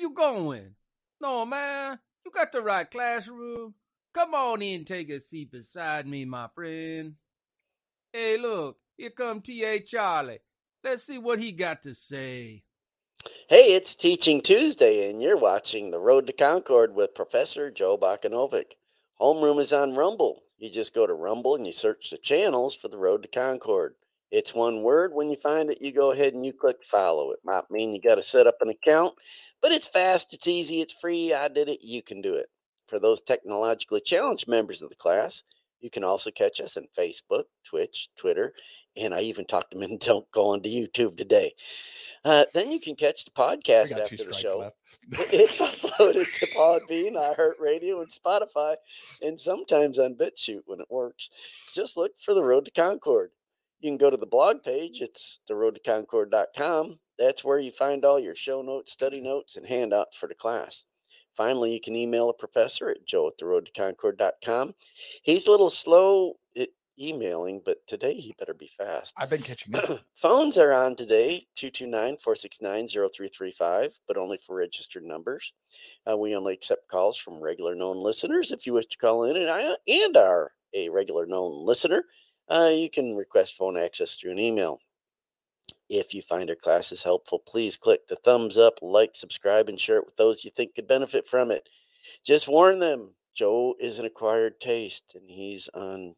you going? No, man, you got the right classroom. Come on in, take a seat beside me, my friend. Hey, look, here come T.A. Charlie. Let's see what he got to say. Hey, it's Teaching Tuesday, and you're watching The Road to Concord with Professor Joe Bakanovic. Homeroom is on Rumble. You just go to Rumble and you search the channels for The Road to Concord. It's one word. When you find it, you go ahead and you click follow. It might mean you got to set up an account, but it's fast, it's easy, it's free. I did it. You can do it. For those technologically challenged members of the class, you can also catch us on Facebook, Twitch, Twitter, and I even talked them into don't go onto YouTube today. Uh, then you can catch the podcast after the show. it's uploaded to Podbean, iHeartRadio, and Spotify, and sometimes on BitChute when it works. Just look for the Road to Concord. You can go to the blog page. It's theroadtoconcord.com. That's where you find all your show notes, study notes, and handouts for the class. Finally, you can email a professor at joe at theroadtoconcord.com. He's a little slow at emailing, but today he better be fast. I've been catching up. Phones are on today 229 469 0335, but only for registered numbers. Uh, we only accept calls from regular known listeners. If you wish to call in and, I, and are a regular known listener, uh, you can request phone access through an email. If you find our classes helpful, please click the thumbs up, like, subscribe, and share it with those you think could benefit from it. Just warn them Joe is an acquired taste and he's on,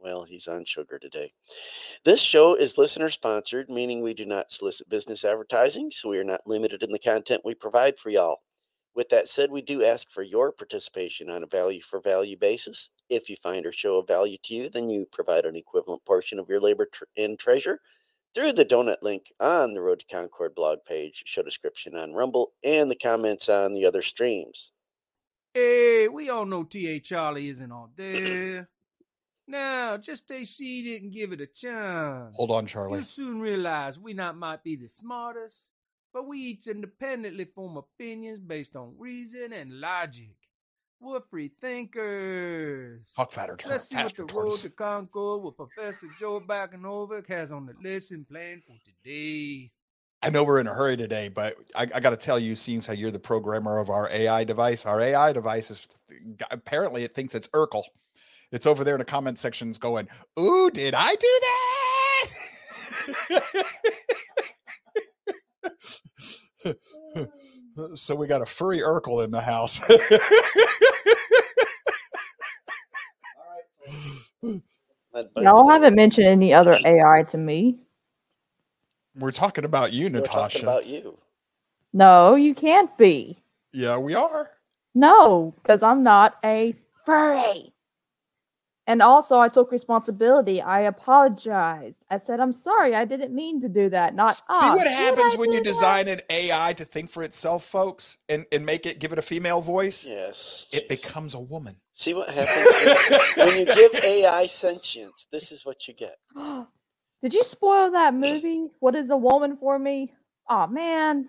well, he's on sugar today. This show is listener sponsored, meaning we do not solicit business advertising, so we are not limited in the content we provide for y'all. With that said, we do ask for your participation on a value for value basis. If you find our show of value to you, then you provide an equivalent portion of your labor tr- and treasure through the donut link on the Road to Concord blog page, show description on Rumble, and the comments on the other streams. Hey, we all know T.A. Charlie isn't all there. now, just stay seated and give it a chance. Hold on, Charlie. You'll soon realize we not might be the smartest, but we each independently form opinions based on reason and logic. We're free thinkers. Talk fatter. Let's see what the road to Concord with Professor Joe Bakanovic has on the lesson plan for today. I know we're in a hurry today, but I, I got to tell you, seeing how you're the programmer of our AI device, our AI device is apparently it thinks it's Urkel. It's over there in the comment sections going, Ooh, did I do that? Oh. So we got a furry Urkel in the house. Y'all haven't mentioned any other AI to me. We're talking about you, We're Natasha. talking about you. No, you can't be. yeah, we are. No, because I'm not a furry. And also, I took responsibility. I apologized. I said, I'm sorry. I didn't mean to do that. Not See "Ah, what happens when you that?" design an AI to think for itself, folks, and, and make it give it a female voice. Yes. It becomes a woman. See what happens when, when you give AI sentience. This is what you get. Did you spoil that movie? What is a woman for me? Oh man.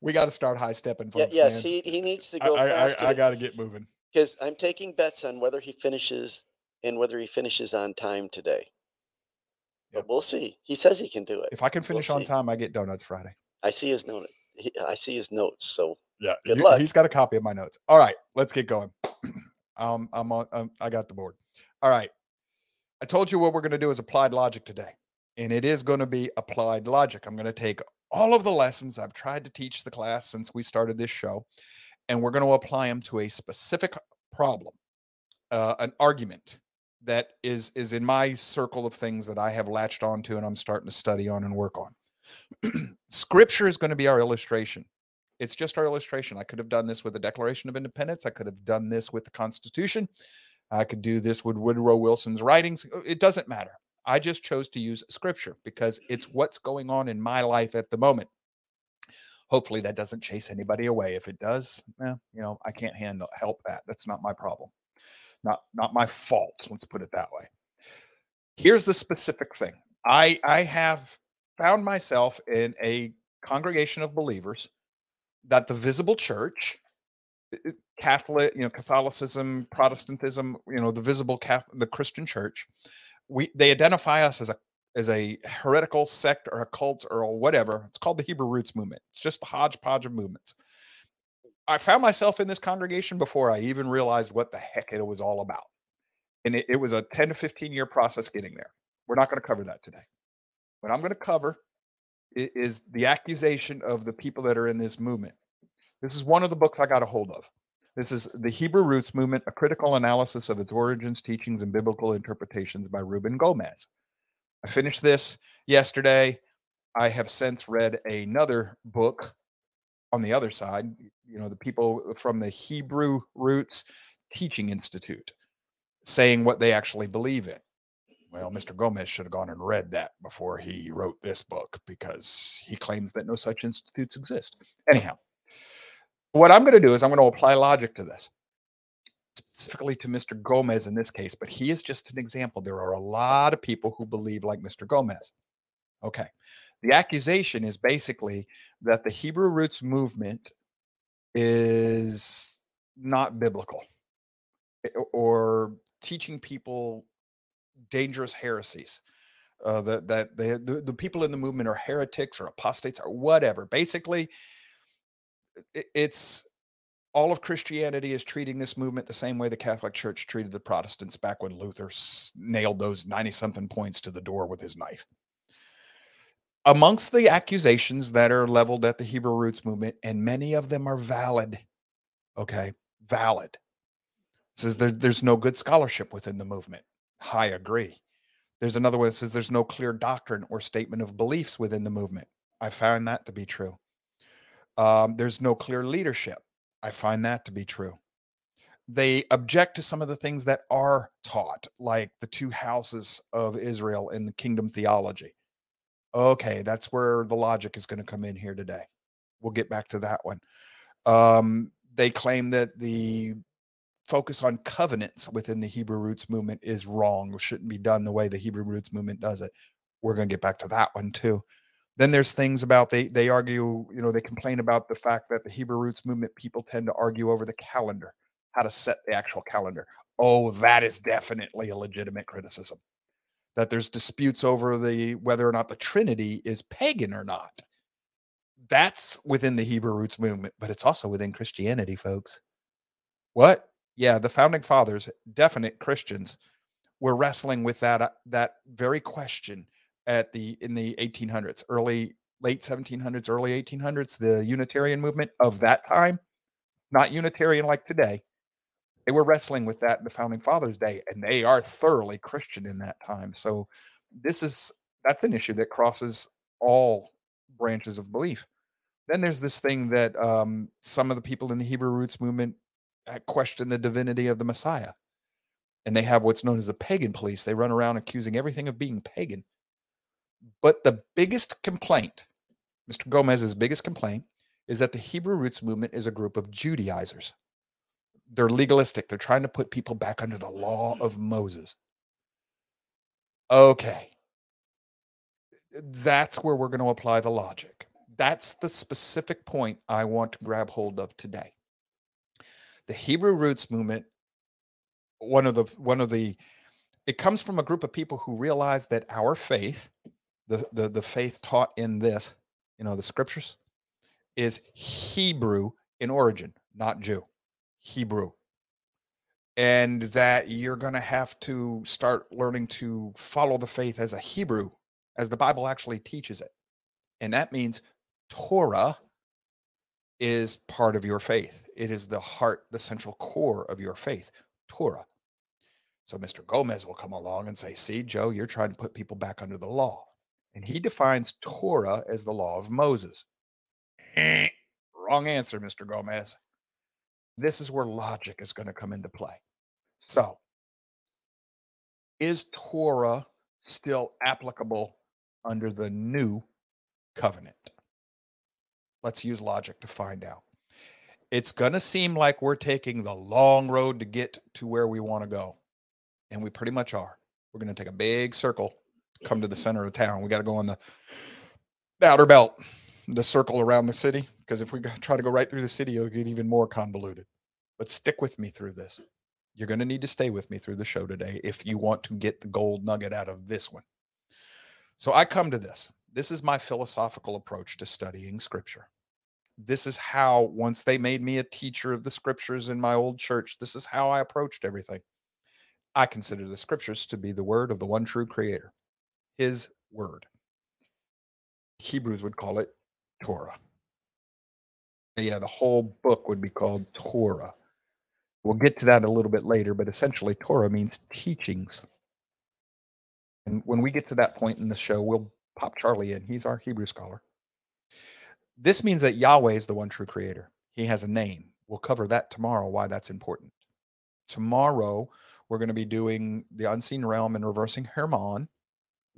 We got to start high stepping, Yeah, folks. yes, man. he, he needs to go I. I, I got to get moving. Because I'm taking bets on whether he finishes and whether he finishes on time today. Yep. But we'll see. He says he can do it. If I can finish on see. time, I get donuts Friday. I see his note. He, I see his notes. So Yeah, Good he- luck. He's got a copy of my notes. All right, let's get going. um, I'm on. Um, I got the board. All right. I told you what we're going to do is applied logic today, and it is going to be applied logic. I'm going to take all of the lessons I've tried to teach the class since we started this show, and we're going to apply them to a specific problem, uh, an argument that is is in my circle of things that I have latched onto and I'm starting to study on and work on. Scripture is going to be our illustration it's just our illustration. I could have done this with the Declaration of Independence. I could have done this with the Constitution. I could do this with Woodrow Wilson's writings. Uh, It doesn't matter. I just chose to use scripture because it's what's going on in my life at the moment. Hopefully that doesn't chase anybody away. If it does, well, you know, I can't handle help that. That's not my problem. Not not my fault. Let's put it that way. Here's the specific thing. I I have found myself in a congregation of believers that the visible church catholic you know catholicism protestantism you know the visible catholic the christian church we they identify us as a as a heretical sect or a cult or whatever. It's called the Hebrew Roots Movement. It's just a hodgepodge of movements. I found myself in this congregation before I even realized what the heck it was all about. And it, it was a 10 to 15 year process getting there. We're not going to cover that today. What I'm going to cover i- is the accusation of the people that are in this movement. This is one of the books I got a hold of. This is The Hebrew Roots Movement, a critical analysis of its origins, teachings, and biblical interpretations by Ruben Gomez. I finished this yesterday. I have since read another book on the other side, you know, the people from the Hebrew Roots Teaching Institute saying what they actually believe in. Well, Mr. Gomez should have gone and read that before he wrote this book because he claims that no such institutes exist. Anyhow, what I'm going to do is I'm going to apply logic to this, specifically to Mr. Gomez in this case, but he is just an example. There are a lot of people who believe like Mr. Gomez. Okay. The accusation is basically that the Hebrew roots movement is not biblical eh, or teaching people dangerous heresies. Uh, that that they, the, the people in the movement are heretics or apostates or whatever. Basically, i- it's all of Christianity is treating this movement the same way the Catholic Church treated the Protestants back when Luther nailed those 90 something points to the door with his knife. Amongst the accusations that are leveled at the Hebrew roots movement, and many of them are valid, okay, valid. Says there, there's no good scholarship within the movement. I agree. There's another one that says there's no clear doctrine or statement of beliefs within the movement. I found that to be true. Um, there's no clear leadership. I find that to be true. They object to some of the things that are taught, like the two houses of Israel in the kingdom theology. Okay, that's where the logic is going to come in here today. We'll get back to that one. Um, they claim that the focus on covenants within the Hebrew roots movement is wrong, shouldn't be done the way the Hebrew roots movement does it. We're going to get back to that one too. Then there's things about they they argue, you know, they complain about the fact that the Hebrew roots movement people tend to argue over the calendar, how to set the actual calendar. Oh, that is definitely a legitimate criticism. That there's disputes over the whether or not the Trinity is pagan or not. That's within the Hebrew roots movement, but it's also within Christianity, folks. What? Yeah, the founding fathers, definite Christians, were wrestling with that uh, that very question at the in the 1800s, early late 1700s, early 1800s, the Unitarian movement of that time, not Unitarian like today. They were wrestling with that in the founding fathers' day, and they are thoroughly Christian in that time. So this is that's an issue that crosses all branches of belief. Then there's this thing that um, some of the people in the Hebrew roots movement uh, question the divinity of the Messiah. And they have what's known as the pagan police. They run around accusing everything of being pagan. But the biggest complaint, Mr. Gomez's biggest complaint, is that the Hebrew roots movement is a group of Judaizers. They're legalistic. They're trying to put people back under the law hmm. of Moses. Okay. That's where we're going to apply the logic. That's the specific point I want to grab hold of today. The Hebrew roots movement, one of the one of the it comes from a group of people who realize that our faith, the the, the faith taught in this, you know, the scriptures, is Hebrew in origin, not Jew. Hebrew. And that you're going to have to start learning to follow the faith as a Hebrew, as the Bible actually teaches it. And that means Torah is part of your faith. It is the heart, the central core of your faith, Torah. So Mr. Gomez will come along and say, See, Joe, you're trying to put people back under the law. And he defines Torah as the law of Moses. Wrong answer, Mr. Gomez. This is where logic is going to come into play. So, is Torah still applicable under the new covenant? Let's use logic to find out. It's going to seem like we're taking the long road to get to where we want to go. And we pretty much are. We're going to take a big circle, come to the center of town. We got to go on the outer belt, the circle around the city. Because if we try to go right through the city, it'll get even more convoluted. But stick with me through this. You're going to need to stay with me through the show today if you want to get the gold nugget out of this one. So I come to this. This is my philosophical approach to studying scripture. This is how, once they made me a teacher of the scriptures in my old church, this is how I approached everything. I consider the scriptures to be the word of the one true creator, his word. Hebrews would call it Torah. Yeah, the whole book would be called Torah. We'll get to that a little bit later, but essentially, Torah means teachings. And when we get to that point in the show, we'll pop Charlie in. He's our Hebrew scholar. This means that Yahweh is the one true creator. He has a name. We'll cover that tomorrow, why that's important. Tomorrow, we're going to be doing the unseen realm and reversing Hermon,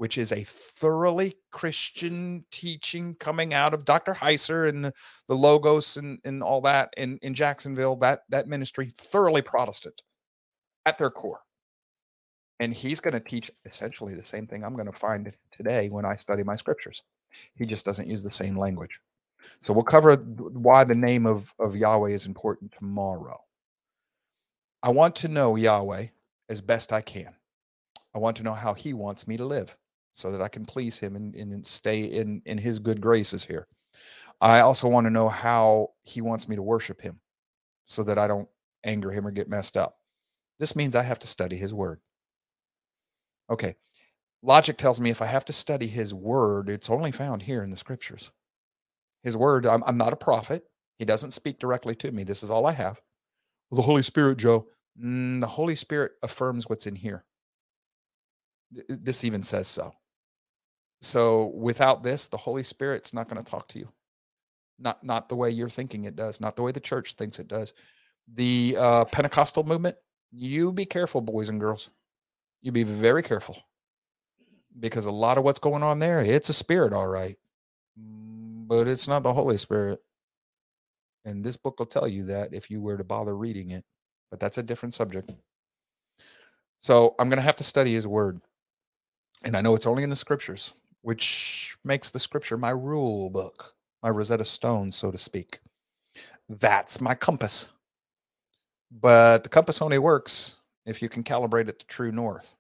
which is a thoroughly Christian teaching coming out of Dr. Heiser and the, the logos and, and all that in, in Jacksonville, that, that ministry, thoroughly Protestant at their core. And he's going to teach essentially the same thing I'm going to find today when I study my scriptures. He just doesn't use the same language. So we'll cover why the name of, of Yahweh is important tomorrow. I want to know Yahweh as best I can. I want to know how he wants me to live so that I can please him and, and stay in, in his good graces here. I also want to know how he wants me to worship him so that I don't anger him or get messed up. This means I have to study his word. Okay. Logic tells me if I have to study his word, it's only found here in the scriptures. His word, I'm, I'm not a prophet. He doesn't speak directly to me. This is all I have. The Holy Spirit, Joe. Mm, the Holy Spirit affirms what's in here. This even says so. So without this, the Holy Spirit's not going to talk to you. Not not the way you're thinking it does, not the way the church thinks it does. The uh, Pentecostal movement, you be careful, boys and girls. You be very careful. Because a lot of what's going on there, it's a spirit, all right. But it's not the Holy Spirit. And this book will tell you that if you were to bother reading it but that's a different subject. So I'm going to have to study his word. And I know it's only in the scriptures, which makes the scripture my rule book, my Rosetta Stone, so to speak. That's my compass. But the compass only works if you can calibrate it to true north.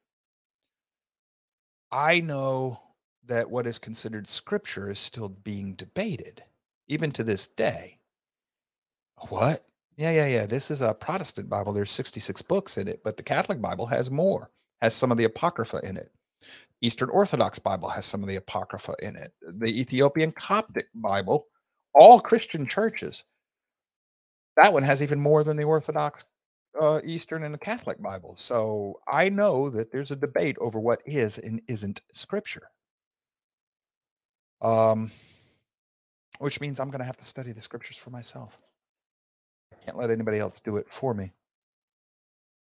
I know that what is considered scripture is still being debated, even to this day. What? Yeah, yeah, yeah. This is a Protestant Bible. There's 66 books in it, but the Catholic Bible has more, has some of the Apocrypha in it. Eastern Orthodox Bible has some of the Apocrypha in it. The Ethiopian Coptic Bible, all Christian churches, that one has even more than the Orthodox uh, Eastern and the Catholic Bible. So I know that there's a debate over what is and isn't Scripture. Um, which means I'm going to have to study the Scriptures for myself. I can't let anybody else do it for me.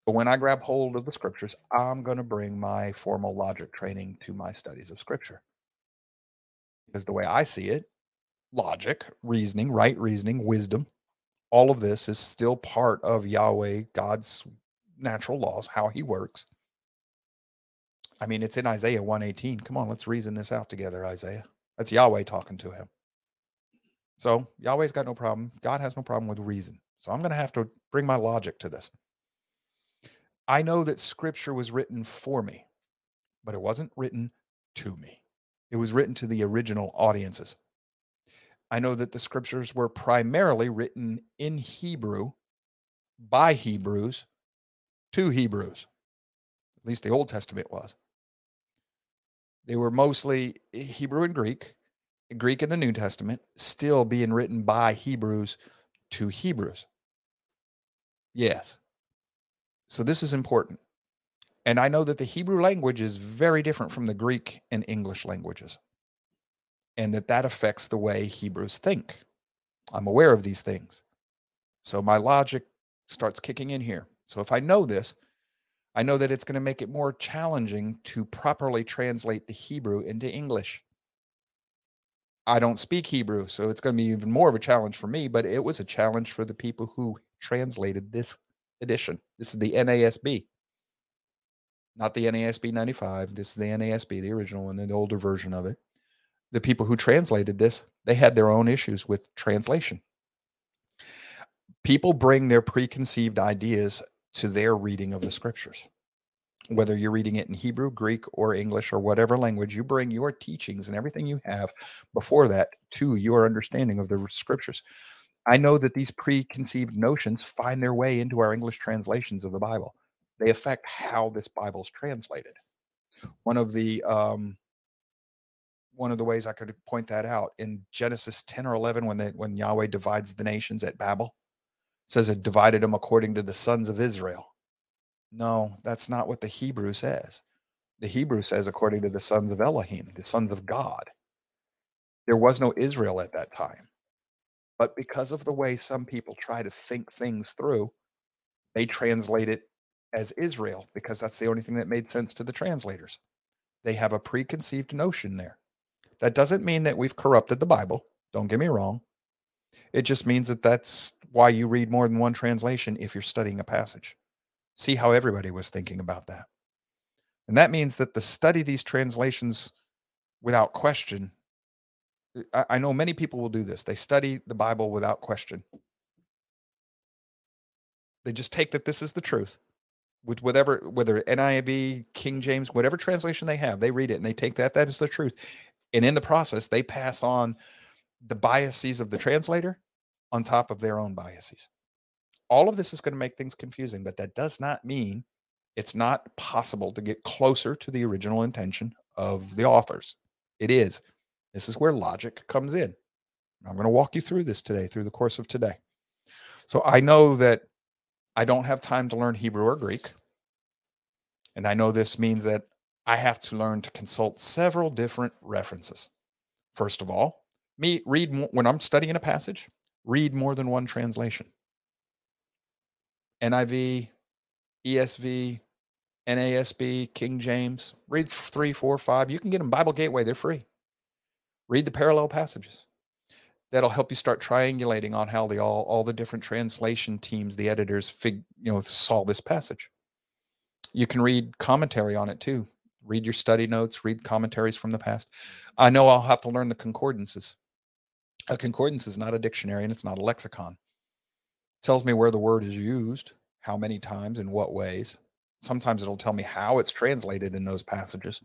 But when I grab hold of the scriptures, I'm going to bring my formal logic training to my studies of scripture. Because the way I see it, logic, reasoning, right reasoning, wisdom, all of this is still part of Yahweh, God's natural laws, how he works. I mean, it's in Isaiah 118. Come on, let's reason this out together, Isaiah. That's Yahweh talking to him. So Yahweh's got no problem. God has no problem with reason. So I'm going to have to bring my logic to this. I know that scripture was written for me, but it wasn't written to me. It was written to the original audiences. I know that the scriptures were primarily written in Hebrew by Hebrews to Hebrews. At least the Old Testament was. They were mostly eh, Hebrew and Greek, Greek in the New Testament, still being written by Hebrews to Hebrews. Yes. So this is important. And I know that the Hebrew language is very different from the Greek and English languages, and that that affects the way Hebrews think. I'm aware of these things. So my logic starts kicking in here. So if I know this, I know that it's going to make it more challenging to properly translate the Hebrew into English. I don't speak Hebrew, so it's going to be even more of a challenge for me, but it was a challenge for the people who translated this edition. This is the NASB, not the NASB 95. This is the NASB, the original one, the older version of it. The people who translated this, they had their own issues with translation. People bring their preconceived ideas to their reading of the scriptures. whether you're reading it in Hebrew, Greek, or English, or whatever language, you bring your teachings and everything you have before that to your understanding of the scriptures. I know that these preconceived notions find their way into our English translations of the Bible. They affect how this Bible's translated. One of the um, one of the ways I could point that out in Genesis 10 or 11, when they, when Yahweh divides the nations at Babel, says it divided them according to the sons of Israel. No, that's not what the Hebrew says. The Hebrew says according to the sons of Elohim, the sons of God. There was no Israel at that time. But because of the way some people try to think things through, they translate it as Israel because that's the only thing that made sense to the translators. They have a preconceived notion there. That doesn't mean that we've corrupted the Bible. Don't get me wrong. It just means that that's why you read more than one translation if you're studying a passage. See how everybody was thinking about that. And that means that the study these translations without question. I, I know many people will do this. They study the Bible without question. They just take that this is the truth with whatever whether NIV, King James, whatever translation they have, they read it and they take that that is the truth. And in the process, they pass on the biases of the translator on top of their own biases. All of this is going to make things confusing, but that does not mean it's not possible to get closer to the original intention of the authors. It is. This is where logic comes in. I'm going to walk you through this today, through the course of today. So I know that I don't have time to learn Hebrew or Greek. And I know this means that I have to learn to consult several different references. First of all, me read when I'm studying a passage, read more than one translation. NIV, ESV, NASB, King James, read three, four, five. You can get them Bible Gateway, they're free. Read the parallel passages. That'll help you start triangulating on how the all all the different translation teams, the editors, fig, you know, saw this passage. You can read commentary on it too read your study notes, read commentaries from the past. I know I'll have to learn the concordances. A concordance is not a dictionary and it's not a lexicon. It tells me where the word is used, how many times, in what ways. Sometimes it'll tell me how it's translated in those passages.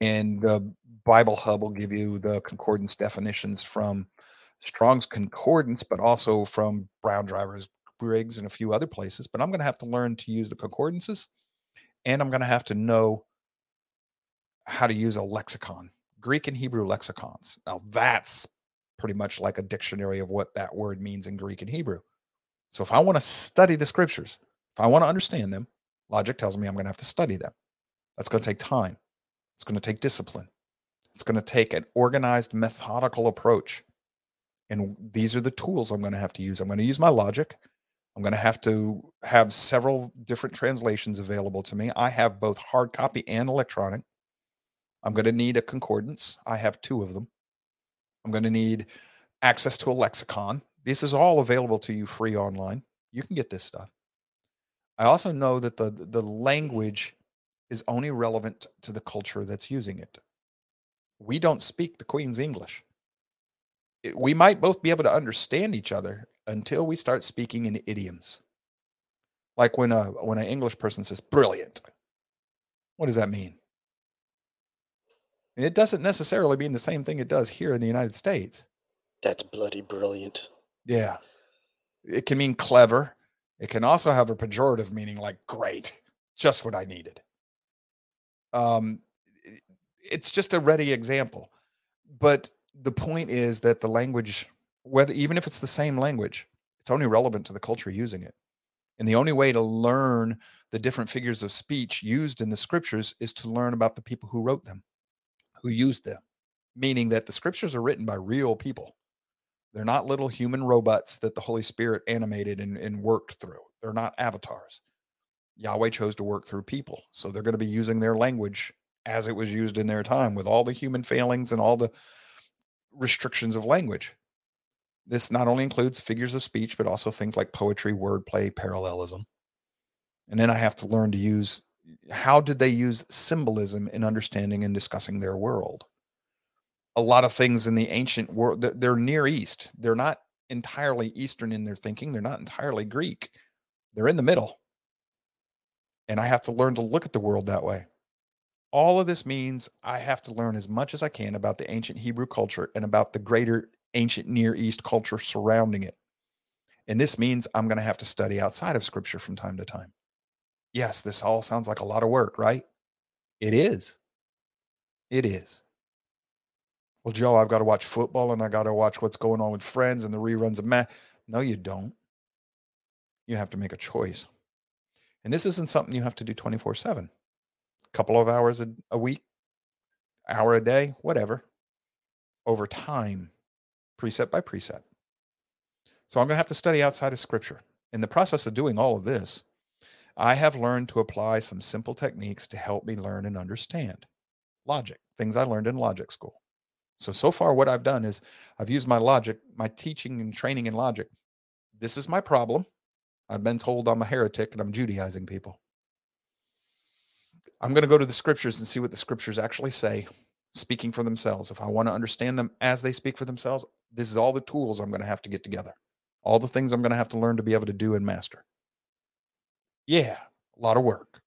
And the Bible Hub will give you the concordance definitions from Strong's Concordance, but also from Brown Drivers Briggs and a few other places. But I'm going to have to learn to use the concordances and I'm going to have to know how to use a lexicon, Greek and Hebrew lexicons. Now that's pretty much like a dictionary of what that word means in Greek and Hebrew. So if I want to study the scriptures, if I want to understand them, logic tells me I'm going to have to study them. That's going to take time. It's going to take discipline. It's going to take an organized, methodical approach. And these are the tools I'm going to have to use. I'm going to use my logic. I'm going to have to have several different translations available to me. I have both hard copy and electronic. I'm going to need a concordance. I have two of them. I'm going to need access to a lexicon. This is all available to you free online. You can get this stuff. I also know that the the language is only relevant to the culture that's using it. We don't speak the Queen's English. It, we might both be able to understand each other until we start speaking in idioms. Like when a when an English person says brilliant. What does that mean? It doesn't necessarily mean the same thing it does here in the United States. That's bloody brilliant. Yeah. It can mean clever. It can also have a pejorative meaning like great, just what I needed. Um, it's just a ready example. But the point is that the language, whether even if it's the same language, it's only relevant to the culture using it. And the only way to learn the different figures of speech used in the scriptures is to learn about the people who wrote them who used them, meaning that the scriptures are written by real people. They're not little human robots that the Holy Spirit animated and, and worked through. They're not avatars. Yahweh chose to work through people. So they're going to be using their language as it was used in their time with all the human failings and all the restrictions of language. This not only includes figures of speech, but also things like poetry, wordplay, parallelism. And then I have to learn to use how did they use symbolism in understanding and discussing their world? A lot of things in the ancient world, they're Near East. They're not entirely Eastern in their thinking. They're not entirely Greek. They're in the middle. And I have to learn to look at the world that way. All of this means I have to learn as much as I can about the ancient Hebrew culture and about the greater ancient Near East culture surrounding it. And this means I'm going to have to study outside of scripture from time to time. Yes, this all sounds like a lot of work, right? It is. It is. Well, Joe, I've got to watch football and I got to watch what's going on with friends and the reruns of math. No, you don't. You have to make a choice. And this isn't something you have to do 24 7. A couple of hours a, a week, hour a day, whatever, over time, precept by precept. So I'm going to have to study outside of scripture. In the process of doing all of this, I have learned to apply some simple techniques to help me learn and understand logic, things I learned in logic school. So, so far, what I've done is I've used my logic, my teaching and training in logic. This is my problem. I've been told I'm a heretic and I'm Judaizing people. I'm going to go to the scriptures and see what the scriptures actually say, speaking for themselves. If I want to understand them as they speak for themselves, this is all the tools I'm going to have to get together, all the things I'm going to have to learn to be able to do and master. Yeah, a lot of work.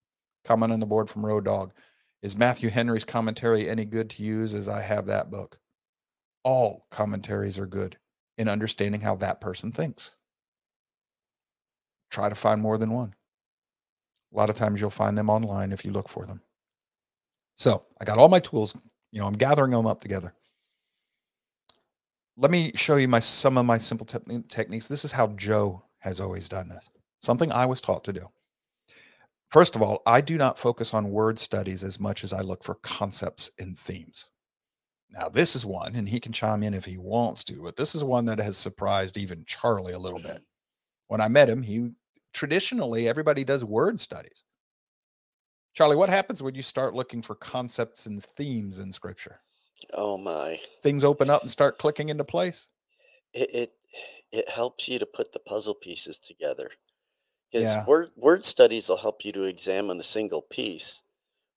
Comment on the board from Road Dog. Is Matthew Henry's commentary any good to use as I have that book? All commentaries are good in understanding how that person thinks. Try to find more than one. A lot of times you'll find them online if you look for them. So I got all my tools, you know, I'm gathering them up together. Let me show you my some of my simple te- techniques. This is how Joe has always done this. Something I was taught to do. First of all, I do not focus on word studies as much as I look for concepts and themes. Now, this is one, and he can chime in if he wants to, but this is one that has surprised even Charlie a little bit. When I met him, he traditionally everybody does word studies. Charlie, what happens when you start looking for concepts and themes in scripture? Oh my. Things open up and start clicking into place. It it, it helps you to put the puzzle pieces together. Because Yeah. word word studies will help you to examine a single piece,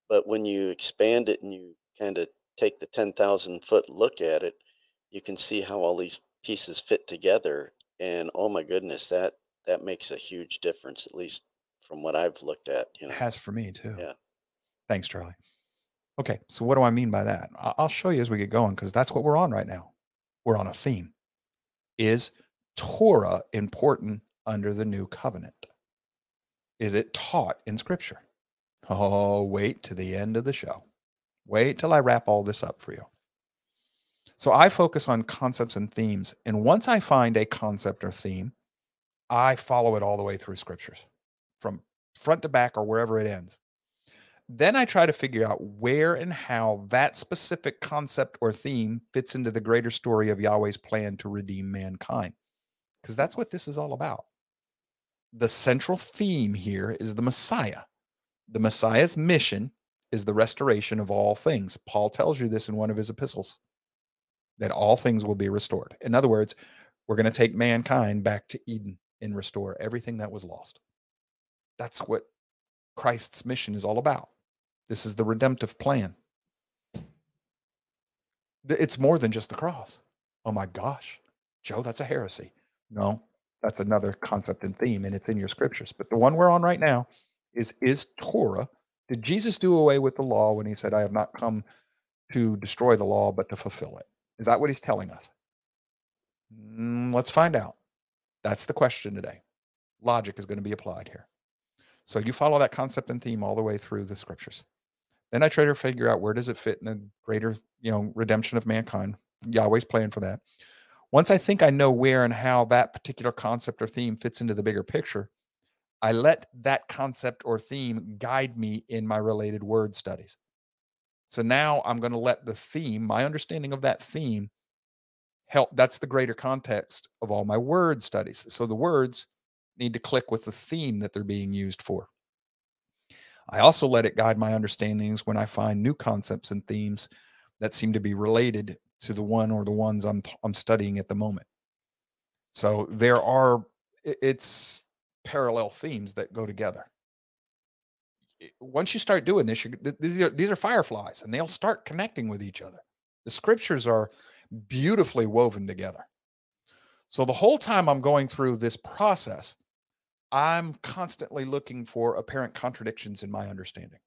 but when you expand it and you kind of take the ten thousand foot look at it, you can see how all these pieces fit together. And oh my goodness, that that makes a huge difference, at least from what I've looked at. You It know. has for me too. Yeah. Thanks, Charlie. Okay, so what do I mean by that? I'll show you as we get going because that's what we're on right now. We're on a theme. Is Torah important under the new covenant? Is it taught in scripture? Oh, wait to the end of the show. Wait till I wrap all this up for you. So I focus on concepts and themes. And once I find a concept or theme, I follow it all the way through scriptures from front to back or wherever it ends. Then I try to figure out where and how that specific concept or theme fits into the greater story of Yahweh's plan to redeem mankind. Because that's what this is all about. The central theme here is the Messiah. The Messiah's mission is the restoration of all things. Paul tells you this in one of his epistles that all things will be restored. In other words, we're going to take mankind back to Eden and restore everything that was lost. That's what Christ's mission is all about. This is the redemptive plan. It's more than just the cross. Oh my gosh, Joe, that's a heresy. No, that's another concept and theme, and it's in your scriptures. But the one we're on right now is is Torah. Did Jesus do away with the law when he said, I have not come to destroy the law, but to fulfill it? Is that what he's telling us? Mm, let's find out. That's the question today. Logic is going to be applied here. So you follow that concept and theme all the way through the scriptures. Then I try to figure out where does it fit in the greater, you know, redemption of mankind. Yahweh's plan for that. Once I think I know where and how that particular concept or theme fits into the bigger picture, I let that concept or theme guide me in my related word studies. So now I'm going to let the theme, my understanding of that theme, help. That's the greater context of all my word studies. So the words need to click with the theme that they're being used for. I also let it guide my understandings when I find new concepts and themes that seem to be related to the one or the ones I'm I'm studying at the moment. So there are it's parallel themes that go together. Once you start doing this, these are these are fireflies, and they'll start connecting with each other. The scriptures are beautifully woven together. So the whole time I'm going through this process, I'm constantly looking for apparent contradictions in my understanding.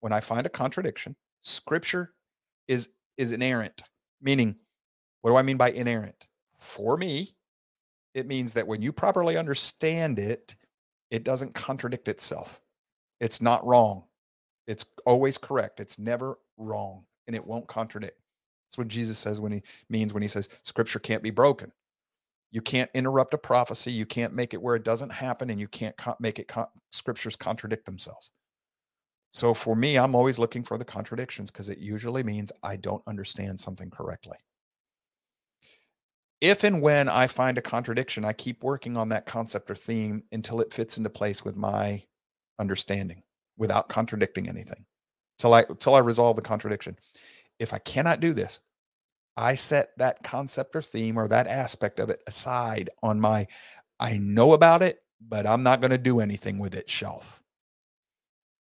When I find a contradiction, scripture is is inerrant, meaning what do I mean by inerrant? For me, it means that when you properly understand it, it doesn't contradict itself. It's not wrong. It's always correct. It's never wrong and it won't contradict. That's what Jesus says when he means when he says scripture can't be broken. You can't interrupt a prophecy. You can't make it where it doesn't happen, and you can't co- make it co- scriptures contradict themselves. So for me, I'm always looking for the contradictions because it usually means I don't understand something correctly. If and when I find a contradiction, I keep working on that concept or theme until it fits into place with my understanding without contradicting anything. Till I till I resolve the contradiction. If I cannot do this, I set that concept or theme or that aspect of it aside on my I know about it, but I'm not going to do anything with it shelf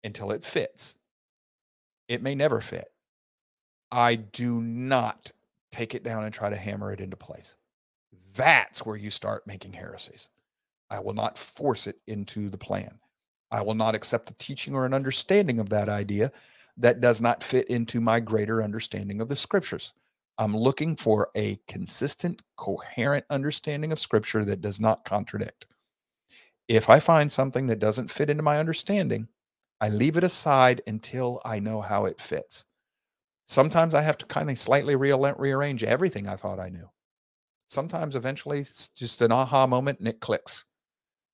until it fits. It may never fit. I do not take it down and try to hammer it into place. That's where you start making heresies. I will not force it into the plan. I will not accept a teaching or an understanding of that idea that does not fit into my greater understanding of the scriptures. I'm looking for a consistent, coherent understanding of scripture that does not contradict. If I find something that doesn't fit into my understanding, I leave it aside until I know how it fits. Sometimes I have to kind of slightly rearrange everything I thought I knew. Sometimes eventually it's just an aha moment and it clicks.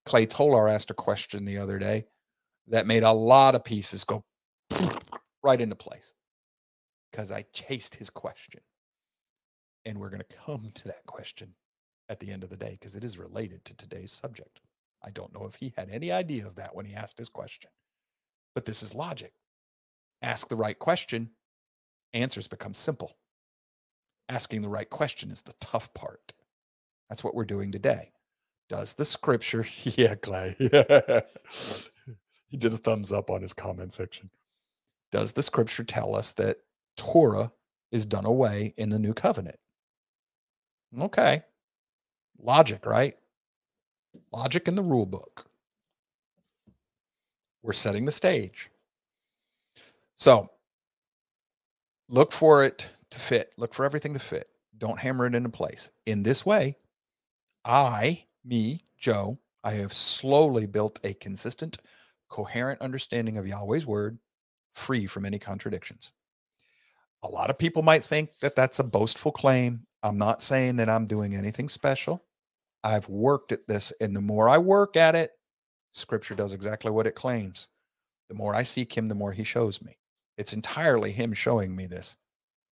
Clay Tolar asked a question the other day that made a lot of pieces go right into place because I chased his question. And we're going to come to that question at the end of the day because it is related to today's subject. I don't know if he had any idea of that when he asked his question, but this is logic. Ask the right question, answers become simple. Asking the right question is the tough part. That's what we're doing today. Does the scripture, yeah, Clay, he did a thumbs up on his comment section. Does the scripture tell us that Torah is done away in the new covenant? Okay. Logic, right? Logic in the rule book. We're setting the stage. So look for it to fit. Look for everything to fit. Don't hammer it into place. In this way, I, me, Joe, I have slowly built a consistent, coherent understanding of Yahweh's word, free from any contradictions. A lot of people might think that that's a boastful claim. I'm not saying that I'm doing anything special. I've worked at this, and the more I work at it, scripture does exactly what it claims. The more I seek him, the more he shows me. It's entirely him showing me this.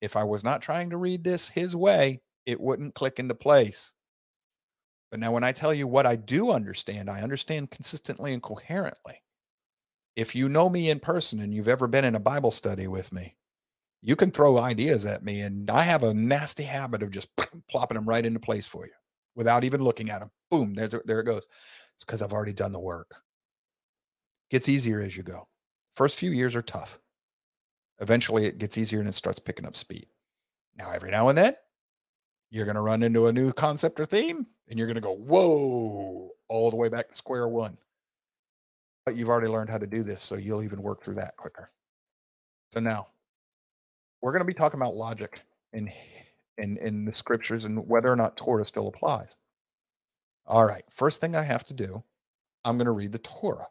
If I was not trying to read this his way, it wouldn't click into place. But now, when I tell you what I do understand, I understand consistently and coherently. If you know me in person and you've ever been in a Bible study with me, you can throw ideas at me, and I have a nasty habit of just plopping them right into place for you without even looking at them. Boom, there, there it goes. It's because I've already done the work. Gets easier as you go. First few years are tough. Eventually, it gets easier and it starts picking up speed. Now, every now and then, you're going to run into a new concept or theme, and you're going to go, whoa, all the way back to square one. But you've already learned how to do this, so you'll even work through that quicker. So now we're going to be talking about logic in, in, in the scriptures and whether or not Torah still applies. All right, first thing I have to do, I'm going to read the Torah.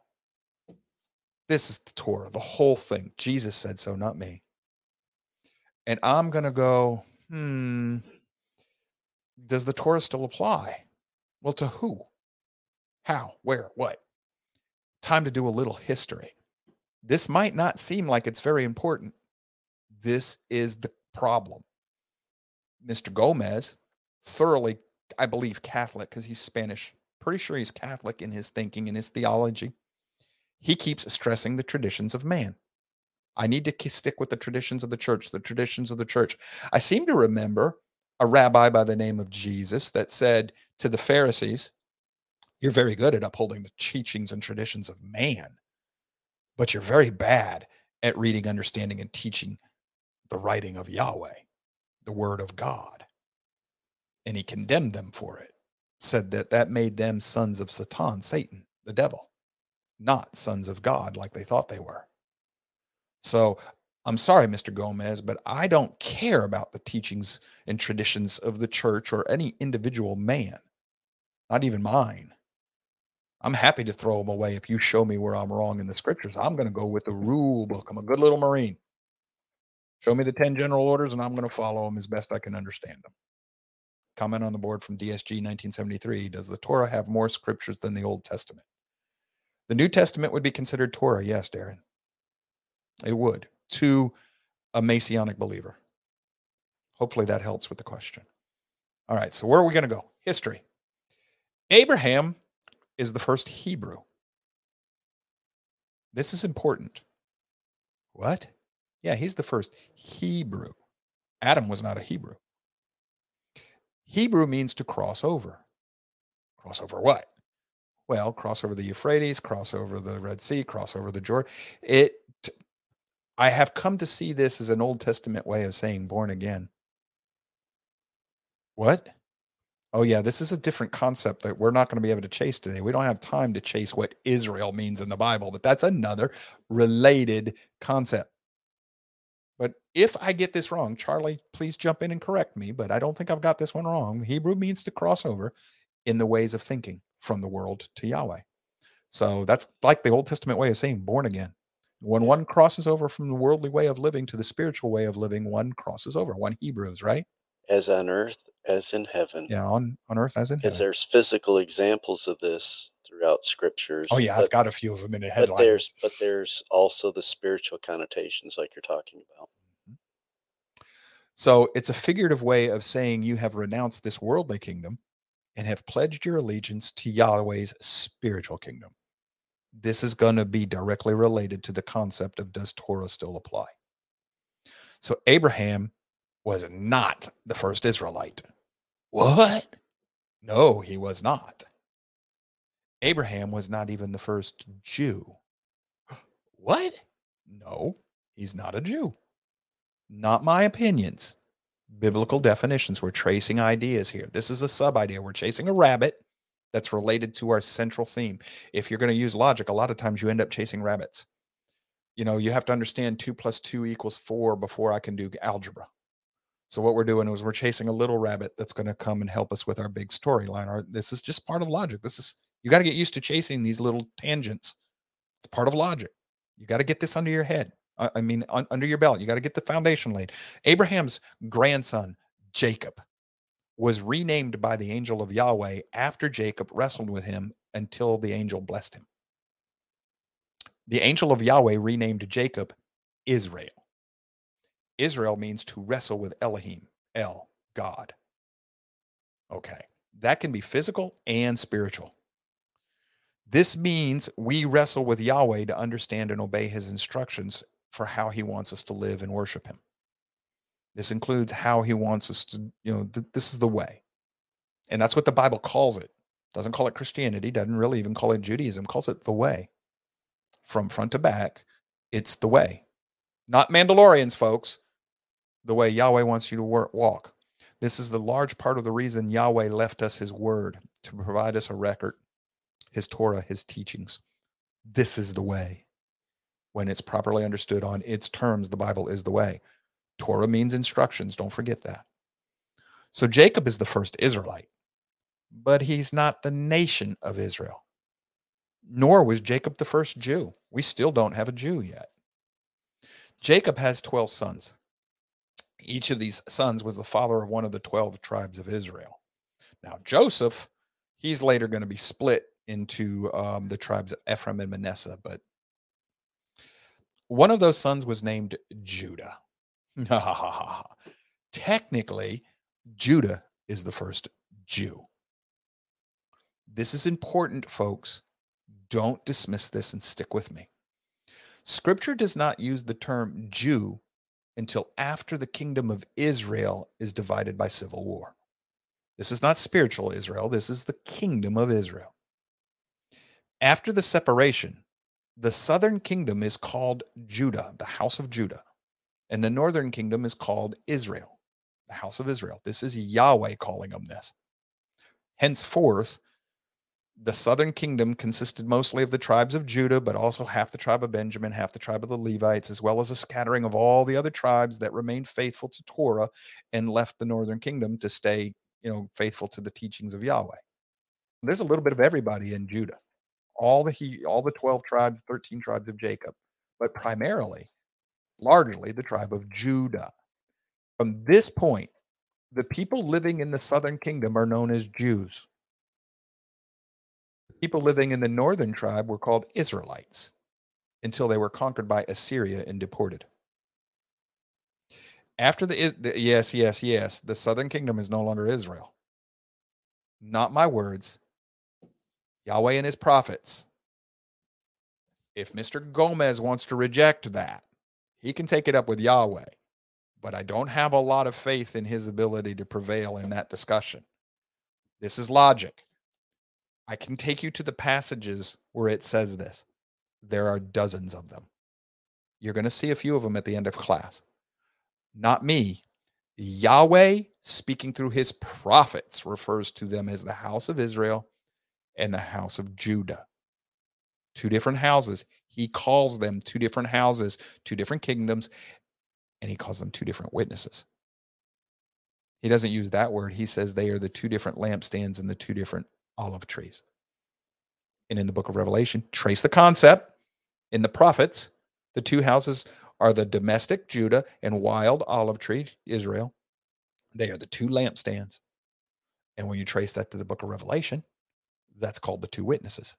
This is the Torah, the whole thing. Jesus said so, not me. And I'm going to go, hmm, does the Torah still apply? Well, to who? How? Where? What? Time to do a little history. This might not seem like it's very important. This is the problem. Mr. Gomez, thoroughly, I believe, Catholic because he's Spanish. Pretty sure he's Catholic in his thinking and his theology. He keeps stressing the traditions of man. I need to stick with the traditions of the church, the traditions of the church. I seem to remember a rabbi by the name of Jesus that said to the Pharisees, You're very good at upholding the teachings and traditions of man, but you're very bad at reading, understanding, and teaching the writing of Yahweh, the word of God. And he condemned them for it, said that that made them sons of Satan, Satan, the devil, not sons of God like they thought they were. So I'm sorry, Mr. Gomez, but I don't care about the teachings and traditions of the church or any individual man, not even mine. I'm happy to throw them away if you show me where I'm wrong in the scriptures. I'm going to go with the rule book. I'm a good little Marine. Show me the 10 general orders and I'm going to follow them as best I can understand them. Comment on the board from DSG 1973 Does the Torah have more scriptures than the Old Testament? The New Testament would be considered Torah. Yes, Darren. It would to a Messianic believer. Hopefully that helps with the question. All right, so where are we going to go? History. Abraham is the first Hebrew. This is important. What? Yeah, he's the first Hebrew. Adam was not a Hebrew. Hebrew means to cross over. Cross over what? Well, cross over the Euphrates, cross over the Red Sea, cross over the Jordan. It I have come to see this as an Old Testament way of saying born again. What? Oh, yeah, this is a different concept that we're not going to be able to chase today. We don't have time to chase what Israel means in the Bible, but that's another related concept. But if I get this wrong, Charlie, please jump in and correct me, but I don't think I've got this one wrong. Hebrew means to cross over in the ways of thinking from the world to Yahweh. So that's like the Old Testament way of saying born again. When one crosses over from the worldly way of living to the spiritual way of living, one crosses over. One Hebrews, right? As on earth as in heaven. Yeah, on, on earth as in Because heaven. there's physical examples of this throughout scriptures. Oh yeah, but, I've got a few of them in the but headlines. there's but there's also the spiritual connotations like you're talking about. Mm-hmm. So it's a figurative way of saying you have renounced this worldly kingdom and have pledged your allegiance to Yahweh's spiritual kingdom. This is going to be directly related to the concept of does Torah still apply? So Abraham was not the first Israelite. What? No, he was not. Abraham was not even the first Jew. What? No, he's not a Jew. Not my opinions. Biblical definitions. We're tracing ideas here. This is a sub idea. We're chasing a rabbit that's related to our central theme. If you're going to use logic, a lot of times you end up chasing rabbits. You know, you have to understand two plus two equals four before I can do algebra. So what we're doing is we're chasing a little rabbit that's going to come and help us with our big storyline. This is just part of logic. This is you got to get used to chasing these little tangents. It's part of logic. You got to get this under your head. I, I mean, un, under your belt. You got to get the foundation laid. Abraham's grandson Jacob was renamed by the angel of Yahweh after Jacob wrestled with him until the angel blessed him. The angel of Yahweh renamed Jacob Israel. Israel means to wrestle with Elohim, El, God. Okay, that can be physical and spiritual. This means we wrestle with Yahweh to understand and obey his instructions for how he wants us to live and worship him. This includes how he wants us to, you know, th- this is the way. And that's what the Bible calls it. Doesn't call it Christianity, doesn't really even call it Judaism, calls it the way. From front to back, it's the way. Not Mandalorians, folks. The way Yahweh wants you to work, walk. This is the large part of the reason Yahweh left us his word to provide us a record, his Torah, his teachings. This is the way. When it's properly understood on its terms, the Bible is the way. Torah means instructions. Don't forget that. So Jacob is the first Israelite, but he's not the nation of Israel. Nor was Jacob the first Jew. We still don't have a Jew yet. Jacob has 12 sons. Each of these sons was the father of one of the 12 tribes of Israel. Now, Joseph, he's later going to be split into um, the tribes of Ephraim and Manasseh, but one of those sons was named Judah. Technically, Judah is the first Jew. This is important, folks. Don't dismiss this and stick with me. Scripture does not use the term Jew until after the kingdom of Israel is divided by civil war. This is not spiritual Israel, this is the kingdom of Israel. After the separation, the southern kingdom is called Judah, the house of Judah, and the northern kingdom is called Israel, the house of Israel. This is Yahweh calling them this. Henceforth, the southern kingdom consisted mostly of the tribes of Judah, but also half the tribe of Benjamin, half the tribe of the Levites, as well as a scattering of all the other tribes that remained faithful to Torah and left the northern kingdom to stay, you know, faithful to the teachings of Yahweh. There's a little bit of everybody in Judah. All the he all the 12 tribes, 13 tribes of Jacob, but primarily, largely the tribe of Judah. From this point, the people living in the southern kingdom are known as Jews people living in the northern tribe were called Israelites until they were conquered by Assyria and deported. After the, the, yes, yes, yes, the southern kingdom is no longer Israel. Not my words. Yahweh and his prophets. If Mr. Gomez wants to reject that, he can take it up with Yahweh. But I don't have a lot of faith in his ability to prevail in that discussion. This is logic. I can take you to the passages where it says this. There are dozens of them. You're going to see a few of them at the end of class. Not me. Yahweh, speaking through his prophets, refers to them as the house of Israel and the house of Judah. Two different houses. He calls them two different houses, two different kingdoms, and he calls them two different witnesses. He doesn't use that word. He says they are the two different lampstands and the two different olive trees. And in the book of Revelation, trace the concept. In the prophets, the two houses are the domestic Judah and wild olive tree Israel. They are the two lampstands. And when you trace that to the book of Revelation, that's called the two witnesses.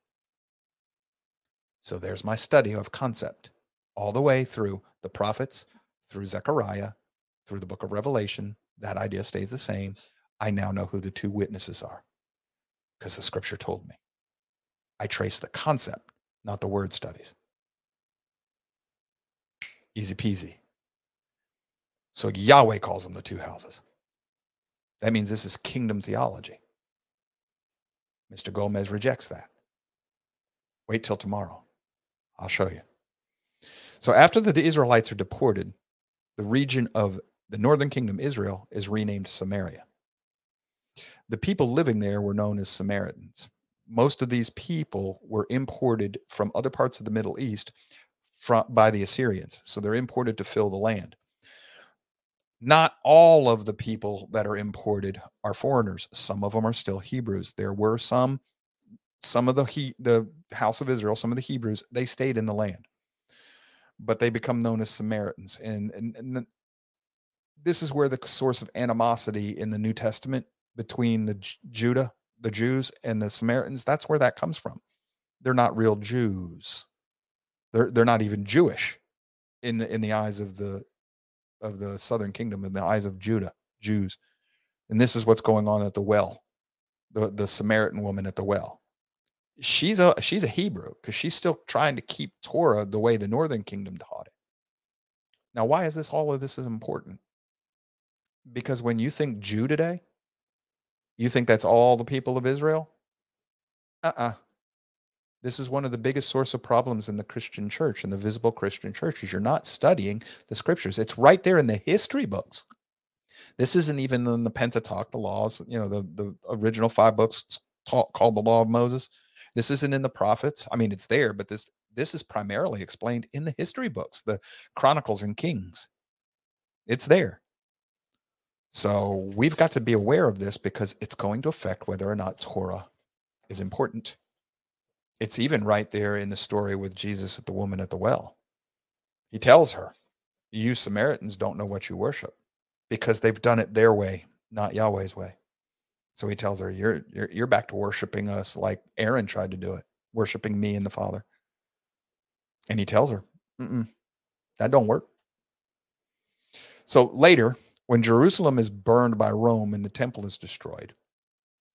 So there's my study of concept all the way through the prophets, through Zechariah, through the book of Revelation. That idea stays the same. I now know who the two witnesses are because the scripture told me. I trace the concept, not the word studies. Easy peasy. So Yahweh calls them the two houses. That means this is kingdom theology. Mr. Gomez rejects that. Wait till tomorrow. I'll show you. So after the Israelites are deported, the region of the northern kingdom, Israel, is renamed Samaria the people living there were known as Samaritans. Most of these people were imported from other parts of the Middle East from, by the Assyrians. So they're imported to fill the land. Not all of the people that are imported are foreigners. Some of them are still Hebrews. There were some, some of the he, the house of Israel, some of the Hebrews, they stayed in the land, but they become known as Samaritans. And, and, and this is where the source of animosity in the New Testament between the J- Judah, the Jews, and the Samaritans, that's where that comes from. They're not real Jews. They're they're not even Jewish in the in the eyes of the of the southern kingdom, in the eyes of Judah, Jews. And this is what's going on at the well, the, the Samaritan woman at the well. She's a she's a Hebrew because she's still trying to keep Torah the way the northern kingdom taught it. Now, why is this all of this is important? Because when you think Jew today, you think that's all the people of Israel? Uh uh This is one of the biggest source of problems in the Christian church, in the visible Christian church, is you're not studying the scriptures. It's right there in the history books. This isn't even in the Pentateuch, the laws, you know, the, the original five books taught, called the Law of Moses. This isn't in the prophets. I mean, it's there, but this this is primarily explained in the history books, the Chronicles and Kings. It's there. So we've got to be aware of this because it's going to affect whether or not Torah is important. It's even right there in the story with Jesus at the woman at the well. He tells her, You Samaritans don't know what you worship because they've done it their way, not Yahweh's way. So he tells her, You're you're, you're back to worshiping us like Aaron tried to do it, worshiping me and the Father. And he tells her, That don't work. So later, when Jerusalem is burned by Rome and the temple is destroyed,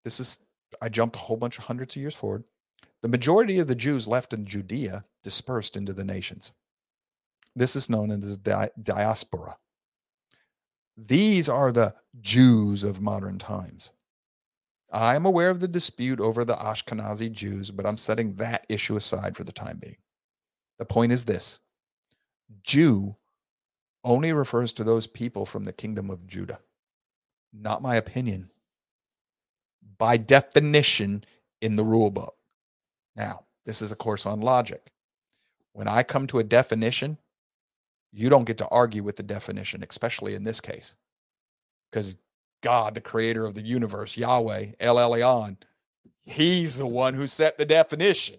this is, I jumped a whole bunch of hundreds of years forward. The majority of the Jews left in Judea dispersed into the nations. This is known as the diaspora. These are the Jews of modern times. I am aware of the dispute over the Ashkenazi Jews, but I'm setting that issue aside for the time being. The point is this Jew only refers to those people from the kingdom of Judah. Not my opinion. By definition, in the rule book. Now, this is a course on logic. When I come to a definition, you don't get to argue with the definition, especially in this case, because God, the creator of the universe, Yahweh, El Elyon, he's the one who set the definition.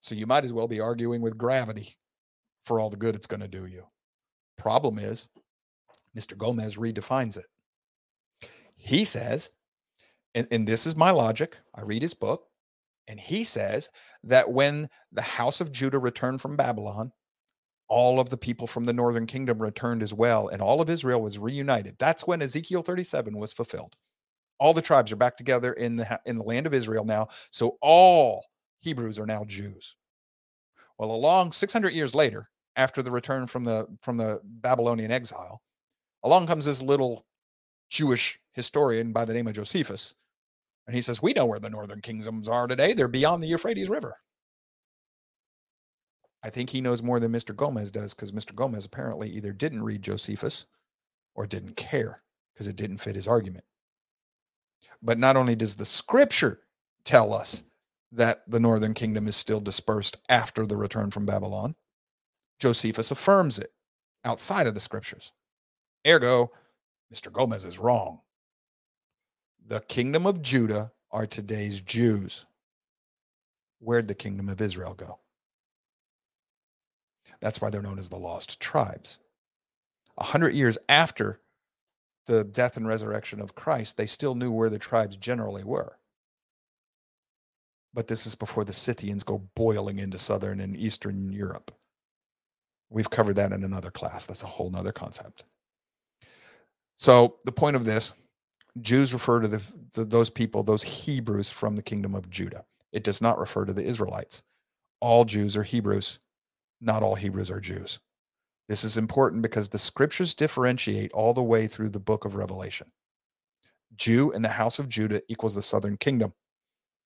So you might as well be arguing with gravity for all the good it's going to do you. Problem is, Mr. Gomez redefines it. He says, and, and this is my logic. I read his book, and he says that when the house of Judah returned from Babylon, all of the people from the northern kingdom returned as well, and all of Israel was reunited. That's when Ezekiel 37 was fulfilled. All the tribes are back together in the in the land of Israel now. So all Hebrews are now Jews. Well, along 600 years later, after the return from the from the Babylonian exile, along comes this little Jewish historian by the name of Josephus, and he says, "We know where the northern kingdoms are today. They're beyond the Euphrates River." I think he knows more than Mr. Gomez does because Mr. Gomez apparently either didn't read Josephus or didn't care because it didn't fit his argument. But not only does the scripture tell us that the northern kingdom is still dispersed after the return from Babylon, Josephus affirms it outside of the scriptures. Ergo, Mr. Gomez is wrong. The kingdom of Judah are today's Jews. Where'd the kingdom of Israel go? That's why they're known as the lost tribes. A hundred years after the death and resurrection of Christ, they still knew where the tribes generally were. But this is before the Scythians go boiling into southern and eastern Europe. We've covered that in another class. That's a whole nother concept. So the point of this, Jews refer to the, those people, those Hebrews from the kingdom of Judah. It does not refer to the Israelites. All Jews are Hebrews not all Hebrews are Jews. This is important because the scriptures differentiate all the way through the book of Revelation. Jew in the house of Judah equals the southern kingdom.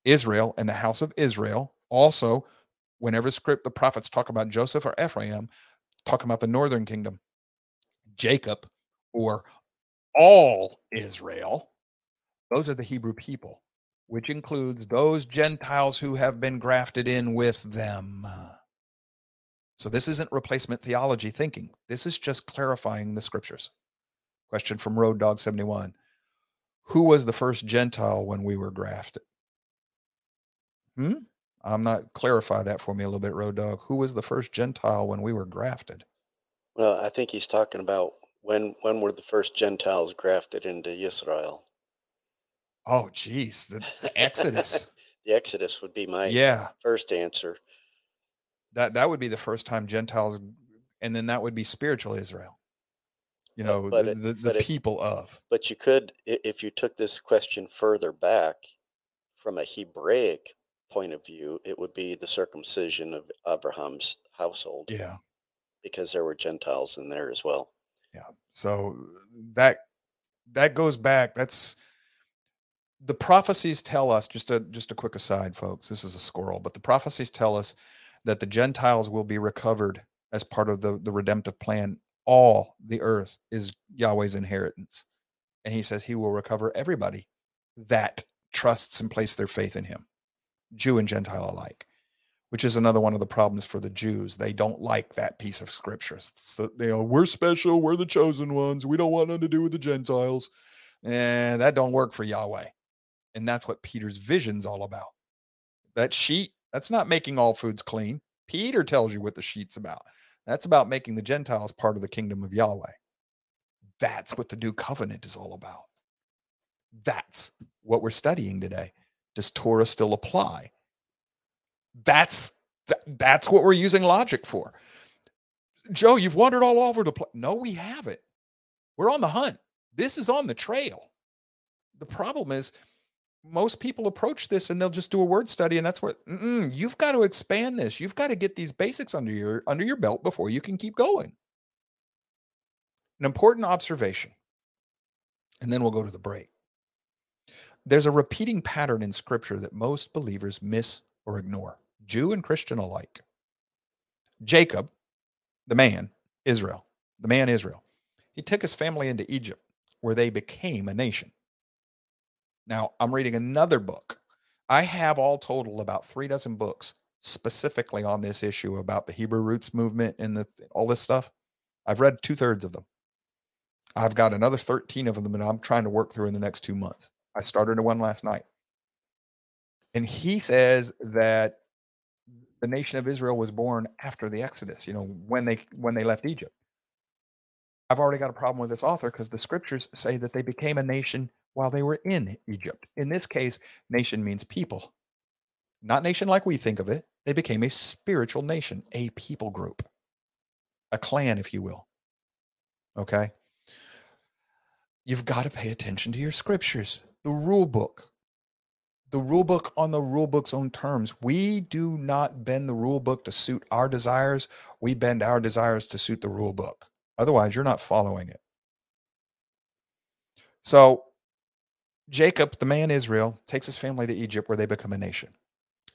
Israel and the house of Israel also, whenever script the prophets talk about Joseph or Ephraim, talk about the northern kingdom. Jacob or all Israel, those are the Hebrew people, which includes those Gentiles who have been grafted in with them. So this isn't replacement theology thinking. This is just clarifying the scriptures. Question from Road Dog 71. Who was the first Gentile when we were grafted? Hmm? I'm not clarify that for me a little bit, Road Dog. Who was the first Gentile when we were grafted? Well, I think he's talking about when when were the first Gentiles grafted into Israel? Oh, geez, the, the Exodus. the Exodus would be my yeah first answer that that would be the first time Gentiles, and then that would be spiritual Israel. You know, but the, it, the, the people it, of. But you could, if you took this question further back from a Hebraic point of view, it would be the circumcision of Abraham's household. Yeah. Because there were Gentiles in there as well. Yeah. So that that goes back. That's the prophecies tell us just a just a quick aside folks this is a squirrel but the prophecies tell us that the Gentiles will be recovered as part of the, the redemptive plan. All the earth is Yahweh's inheritance. And he says he will recover everybody that trusts and place their faith in him, Jew and Gentile alike, which is another one of the problems for the Jews. They don't like that piece of scripture. So they are, we're special, we're the chosen ones, we don't want nothing to do with the Gentiles. And that don't work for Yahweh. And that's what Peter's vision's all about. That sheet that's not making all foods clean. Peter tells you what the sheet's about. That's about making the Gentiles part of the kingdom of Yahweh. That's what the new covenant is all about. That's what we're studying today. Does Torah still apply? That's that's what we're using logic for. Joe, you've wandered all over the place. No, we haven't. We're on the hunt. This is on the trail. The problem is most people approach this and they'll just do a word study and that's where you've got to expand this you've got to get these basics under your under your belt before you can keep going an important observation and then we'll go to the break there's a repeating pattern in scripture that most believers miss or ignore jew and christian alike jacob the man israel the man israel he took his family into egypt where they became a nation now, I'm reading another book I have all total about three dozen books specifically on this issue about the Hebrew roots movement and the, all this stuff. I've read two thirds of them. I've got another 13 of them that I'm trying to work through in the next two months. I started one last night. And he says that the nation of Israel was born after the Exodus, you know, when they when they left Egypt. I've already got a problem with this author because the scriptures say that they became a nation while they were in Egypt. In this case, nation means people. Not nation like we think of it. They became a spiritual nation, a people group, a clan, if you will. Okay? You've got to pay attention to your scriptures, the rule book. The rule book on the rule book's own terms. We do not bend the rule book to suit our desires. We bend our desires to suit the rule book. Otherwise, you're not following it. So, Jacob, the man Israel, takes his family to Egypt where they become a nation.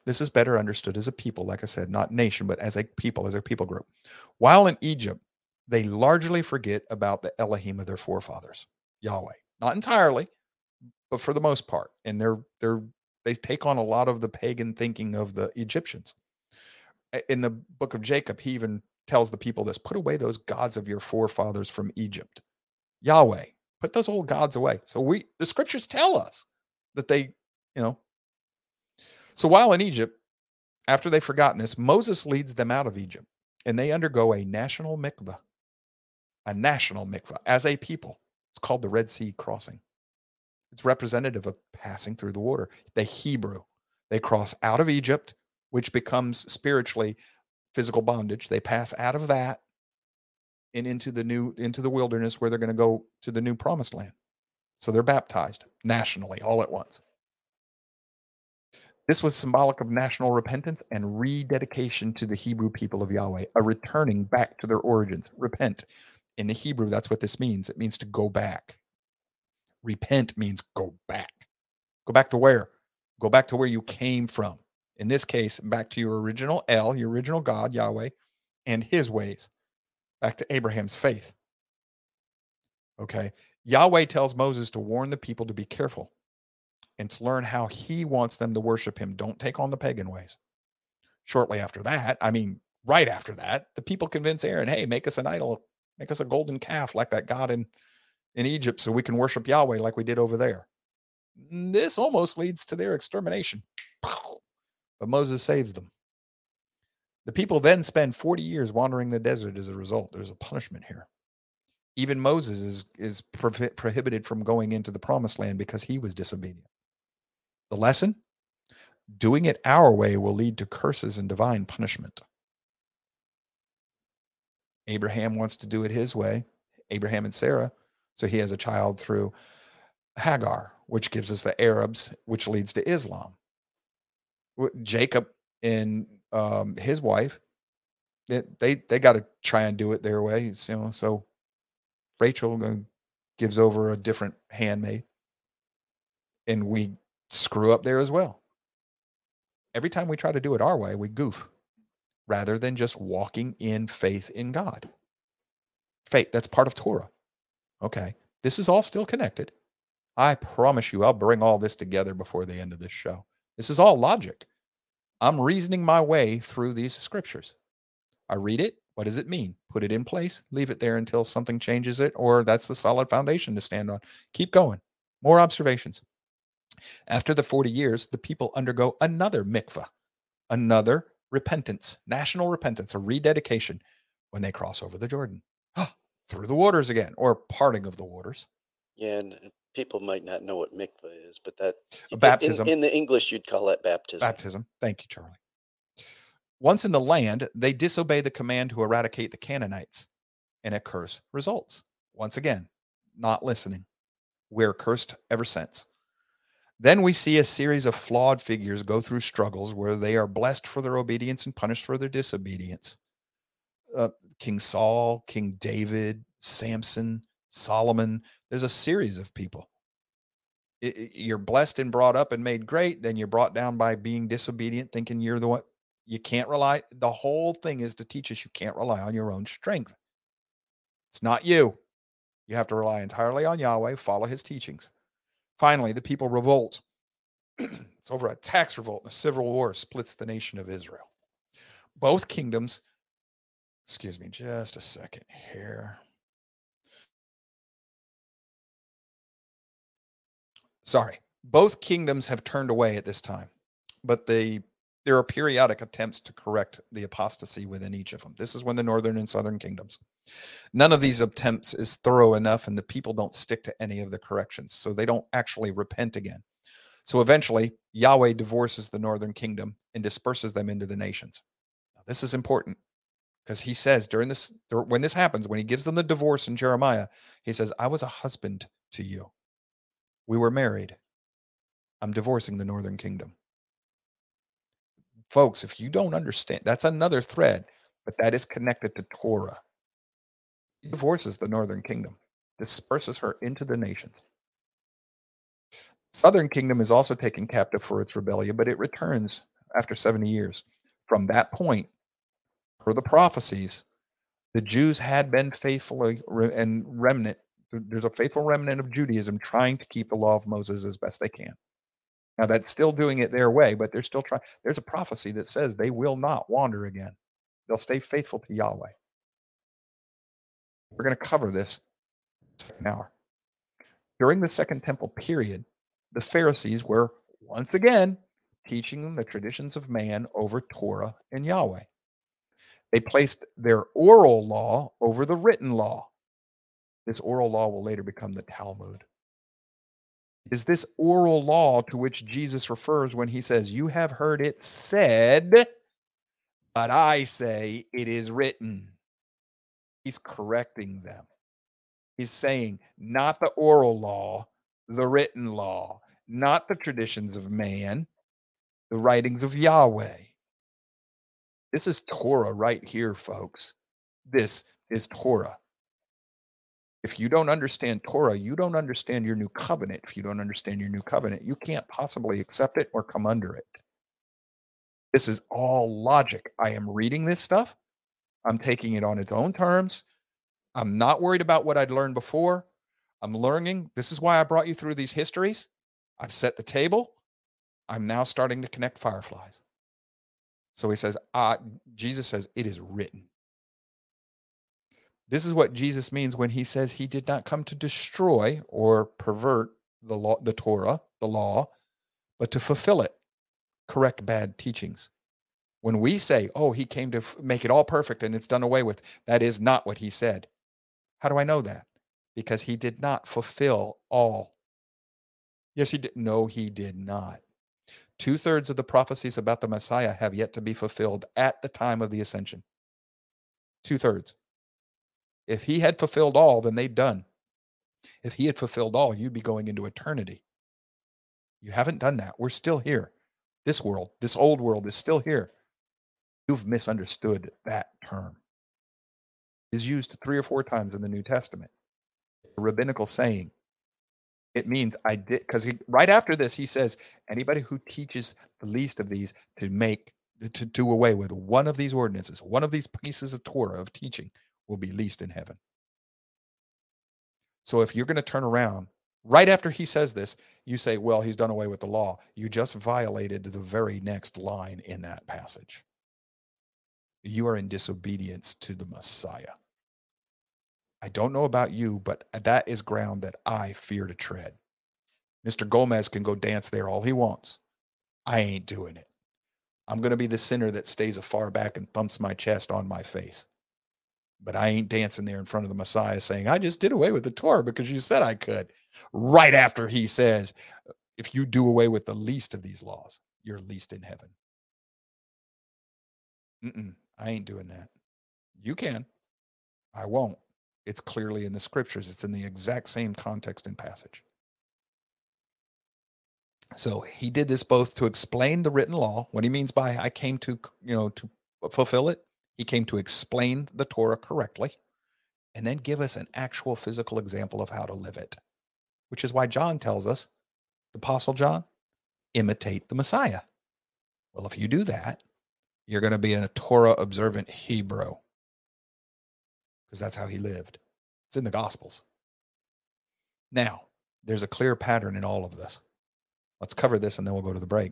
This is better understood as a people, like I said, not nation, but as a people, as a people group. While in Egypt, they largely forget about the Elohim of their forefathers, Yahweh. Not entirely, but for the most part. And they're they're they take on a lot of the pagan thinking of the Egyptians. In the book of Jacob, he even tells the people this put away those gods of your forefathers from Egypt. Yahweh, put those old gods away. So we the scriptures tell us that they, you know, so while in Egypt, after they've forgotten this, Moses leads them out of Egypt and they undergo a national mikvah, a national mikvah as a people. It's called the Red Sea crossing. It's representative of passing through the water. The Hebrew, they cross out of Egypt, which becomes spiritually physical bondage. They pass out of that and into the new into the wilderness where they're going to go to the new promised land. So they're baptized nationally all at once. This was symbolic of national repentance and rededication to the Hebrew people of Yahweh, a returning back to their origins. Repent. In the Hebrew, that's what this means. It means to go back. Repent means go back. Go back to where? Go back to where you came from. In this case, back to your original El, your original God, Yahweh, and his ways. Back to Abraham's faith. Okay. Yahweh tells Moses to warn the people to be careful and to learn how he wants them to worship him. Don't take on the pagan ways. Shortly after that, I mean, right after that, the people convince Aaron, hey, make us an idol, make us a golden calf like that God in, in Egypt so we can worship Yahweh like we did over there. This almost leads to their extermination. But Moses saves them. The people then spend 40 years wandering the desert as a result. There's a punishment here. Even Moses is, is prohibited from going into the promised land because he was disobedient. The lesson? Doing it our way will lead to curses and divine punishment. Abraham wants to do it his way, Abraham and Sarah. So he has a child through Hagar, which gives us the Arabs, which leads to Islam. Jacob and um, his wife, they they, they got to try and do it their way. You know, so Rachel gives over a different handmaid, and we screw up there as well. Every time we try to do it our way, we goof rather than just walking in faith in God. Faith, that's part of Torah. Okay. This is all still connected. I promise you, I'll bring all this together before the end of this show. This is all logic. I'm reasoning my way through these scriptures. I read it. What does it mean? Put it in place, leave it there until something changes it, or that's the solid foundation to stand on. Keep going. More observations. After the 40 years, the people undergo another mikvah, another repentance, national repentance, a rededication when they cross over the Jordan through the waters again, or parting of the waters. Yeah, and people might not know what mikvah is, but that a baptism in, in the English you'd call that baptism. Baptism. Thank you, Charlie. Once in the land, they disobey the command to eradicate the Canaanites, and a curse results. Once again, not listening. We're cursed ever since. Then we see a series of flawed figures go through struggles where they are blessed for their obedience and punished for their disobedience. Uh, King Saul, King David, Samson, Solomon. There's a series of people. It, it, you're blessed and brought up and made great. Then you're brought down by being disobedient, thinking you're the one. You can't rely. The whole thing is to teach us you can't rely on your own strength. It's not you. You have to rely entirely on Yahweh, follow his teachings. Finally, the people revolt. it's over a tax revolt and a civil war splits the nation of Israel. Both kingdoms, excuse me, just a second here. Sorry, both kingdoms have turned away at this time, but they there are periodic attempts to correct the apostasy within each of them. This is when the northern and southern kingdoms. None of these attempts is thorough enough, and the people don't stick to any of the corrections, so they don't actually repent again. So eventually, Yahweh divorces the northern kingdom and disperses them into the nations. Now, this is important because he says during this, when this happens, when he gives them the divorce in Jeremiah, he says, I was a husband to you. We were married. I'm divorcing the northern kingdom. Folks, if you don't understand, that's another thread, but that is connected to Torah. He divorces the northern kingdom, disperses her into the nations. Southern kingdom is also taken captive for its rebellion, but it returns after 70 years. From that point, per the prophecies, the Jews had been faithfully and remnant. There's a faithful remnant of Judaism trying to keep the law of Moses as best they can. Now that's still doing it their way, but they're still trying. There's a prophecy that says they will not wander again. They'll stay faithful to Yahweh. We're going to cover this second hour. During the Second Temple period, the Pharisees were once again teaching the traditions of man over Torah and Yahweh. They placed their oral law over the written law. This oral law will later become the Talmud is this oral law to which Jesus refers when he says, You have heard it said, but I say it is written. He's correcting them. He's saying, not the oral law, the written law, not the traditions of man, the writings of Yahweh. This is Torah right here, folks. This is Torah if you don't understand Torah, you don't understand your new covenant. If you don't understand your new covenant, you can't possibly accept it or come under it. This is all logic. I am reading this stuff. I'm taking it on its own terms. I'm not worried about what I'd learned before. I'm learning. This is why I brought you through these histories. I've set the table. I'm now starting to connect fireflies. So he says, uh, Jesus says, it is written. This is what Jesus means when he says he did not come to destroy or pervert the law, the Torah, the law, but to fulfill it, correct bad teachings. When we say, oh, he came to f- make it all perfect and it's done away with, that is not what he said. How do I know that? Because he did not fulfill all. Yes, he did. No, he did not. Two thirds of the prophecies about the Messiah have yet to be fulfilled at the time of the ascension. Two thirds. If he had fulfilled all, then they'd done. If he had fulfilled all, you'd be going into eternity. You haven't done that. We're still here. This world, this old world is still here. You've misunderstood that term. Is used three or four times in the New Testament. A rabbinical saying. It means I did because right after this he says anybody who teaches the least of these to make to do away with one of these ordinances, one of these pieces of Torah of teaching, will be least in heaven. So if you're going to turn around right after he says this, you say, well, he's done away with the law. You just violated the very next line in that passage. You are in disobedience to the Messiah. I don't know about you, but that is ground that I fear to tread. Mr. Gomez can go dance there all he wants. I ain't doing it. I'm going to be the sinner that stays afar back and thumps my chest on my face. But I ain't dancing there in front of the Messiah saying, I just did away with the Torah because you said I could. Right after he says, if you do away with the least of these laws, you're least in heaven. Mm-mm, I ain't doing that. You can. I won't. It's clearly in the scriptures, it's in the exact same context and passage. So he did this both to explain the written law, what he means by I came to, you know, to fulfill it, he came to explain the Torah correctly and then give us an actual physical example of how to live it, which is why John tells us, the Apostle John, imitate the Messiah. Well, if you do that, you're going to be a Torah observant Hebrew because that's how he lived. It's in the Gospels. Now, there's a clear pattern in all of this. Let's cover this and then we'll go to the break.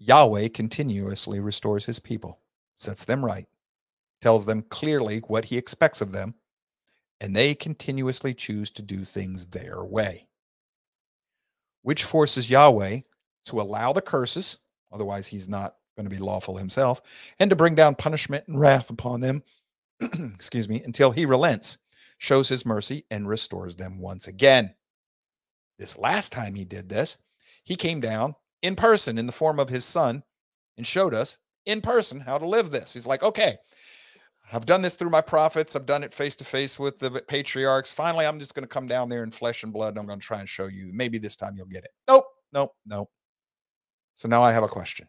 Yahweh continuously restores his people, sets them right, tells them clearly what he expects of them, and they continuously choose to do things their way, which forces Yahweh to allow the curses, otherwise, he's not going to be lawful himself, and to bring down punishment and wrath upon them, excuse me, until he relents, shows his mercy, and restores them once again. This last time he did this, he came down in person in the form of his son and showed us in person how to live this. He's like, okay, I've done this through my prophets. I've done it face to face with the patriarchs. Finally, I'm just going to come down there in flesh and blood. And I'm going to try and show you. Maybe this time you'll get it. Nope, nope, nope. So now I have a question.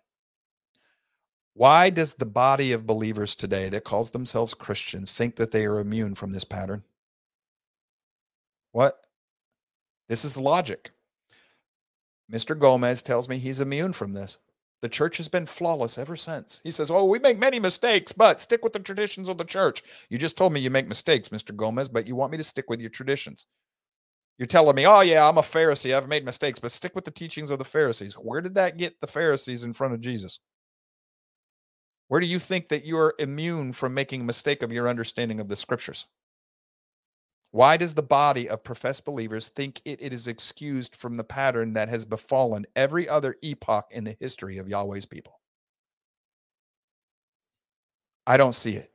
Why does the body of believers today that calls themselves Christians think that they are immune from this pattern? What? This is logic. Mr. Gomez tells me he's immune from this. The church has been flawless ever since. He says, Oh, we make many mistakes, but stick with the traditions of the church. You just told me you make mistakes, Mr. Gomez, but you want me to stick with your traditions. You're telling me, Oh, yeah, I'm a Pharisee. I've made mistakes, but stick with the teachings of the Pharisees. Where did that get the Pharisees in front of Jesus? Where do you think that you're immune from making a mistake of your understanding of the scriptures? Why does the body of professed believers think it, it is excused from the pattern that has befallen every other epoch in the history of Yahweh's people? I don't see it.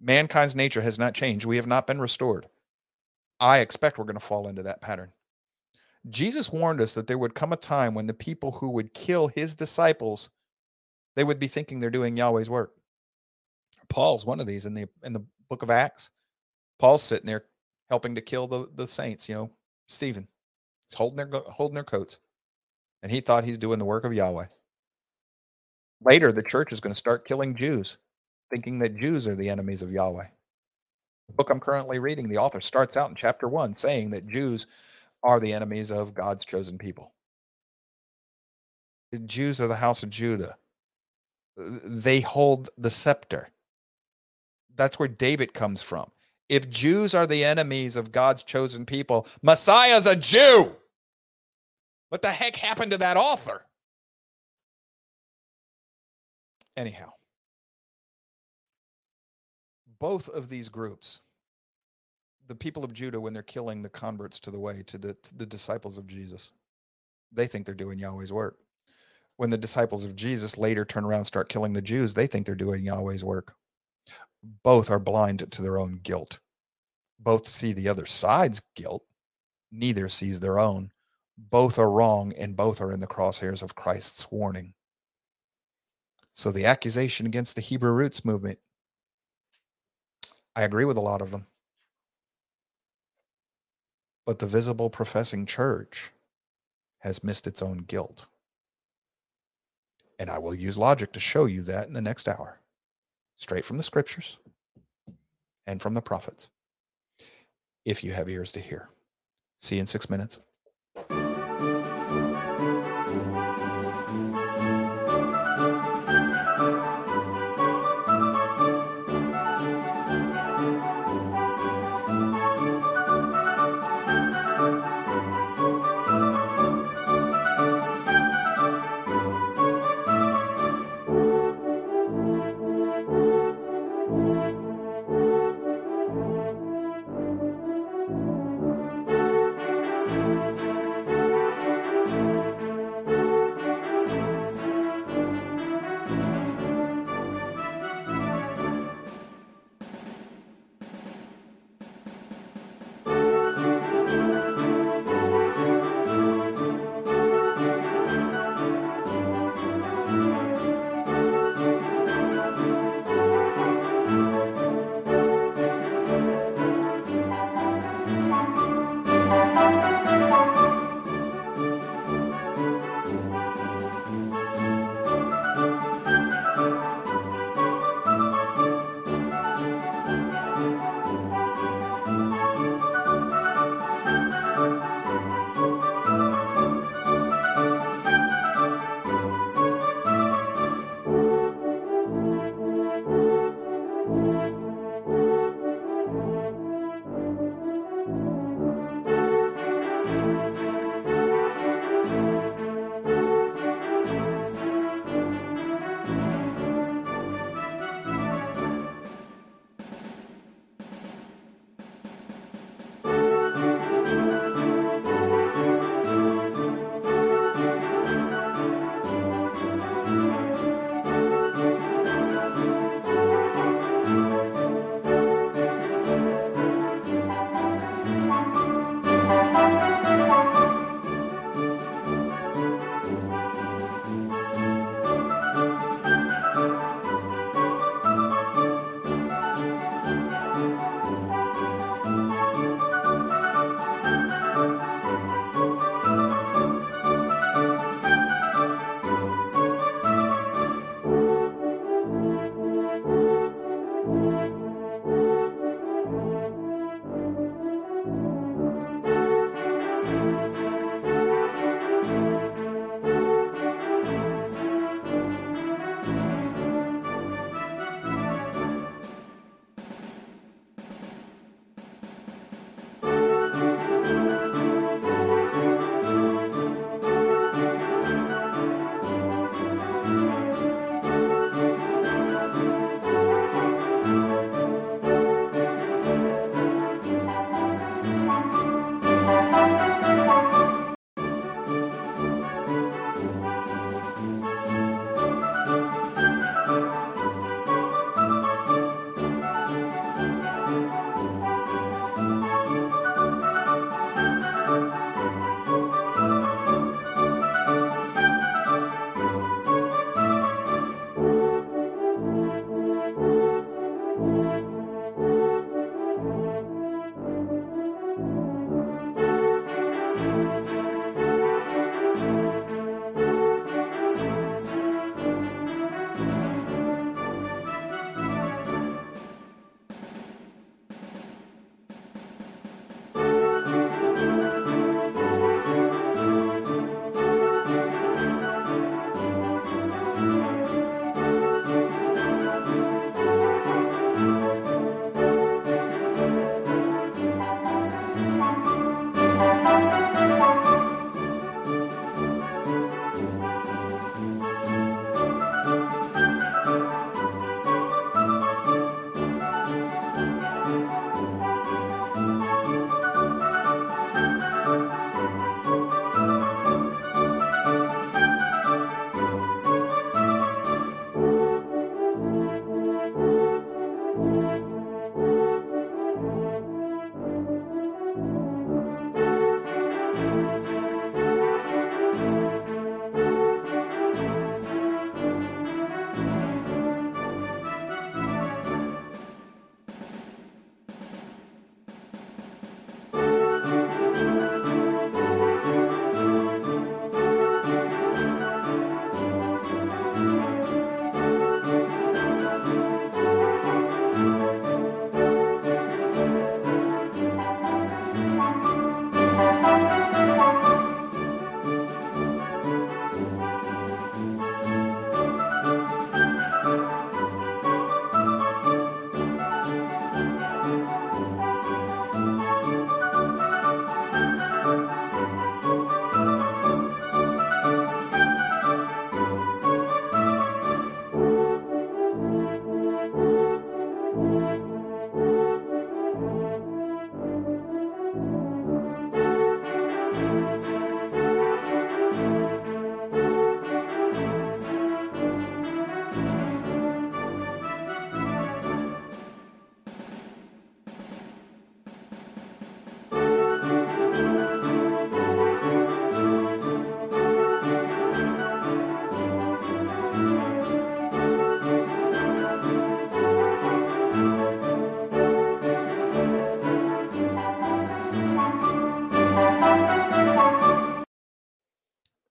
Mankind's nature has not changed. We have not been restored. I expect we're going to fall into that pattern. Jesus warned us that there would come a time when the people who would kill his disciples they would be thinking they're doing Yahweh's work. Paul's one of these in the in the book of Acts. Paul's sitting there helping to kill the, the saints, you know, Stephen. He's holding their holding their coats. And he thought he's doing the work of Yahweh. Later, the church is going to start killing Jews, thinking that Jews are the enemies of Yahweh. The book I'm currently reading, the author starts out in chapter one saying that Jews are the enemies of God's chosen people. The Jews are the house of Judah. They hold the scepter. That's where David comes from if Jews are the enemies of God's chosen people, Messiah's a Jew. What the heck happened to that author? Anyhow, both of these groups, the people of Judah, when they're killing the converts to the way, to the, to the disciples of Jesus, they think they're doing Yahweh's work. When the disciples of Jesus later turn around and start killing the Jews, they think they're doing Yahweh's work both are blind to their own guilt. Both see the other side's guilt, neither sees their own. Both are wrong, and both are in the crosshairs of Christ's warning. So, the accusation against the Hebrew roots movement, I agree with a lot of them. But the visible professing church has missed its own guilt. And I will use logic to show you that in the next hour straight from the scriptures and from the prophets, if you have ears to hear. See you in six minutes.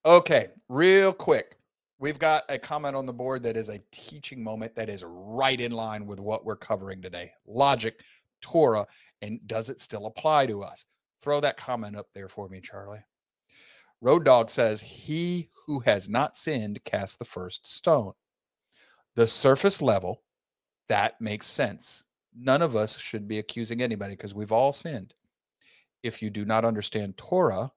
Okay, real quick. We've got a comment on the board that is a teaching moment that is right in line with what we're covering today. Logic, Torah, and does it still apply to us? Throw that comment up there for me, Charlie. Road Dog says, He who has not sinned cast the first stone. The surface level, that makes sense. None of us should be accusing anybody because we've all sinned. If you do not understand Torah,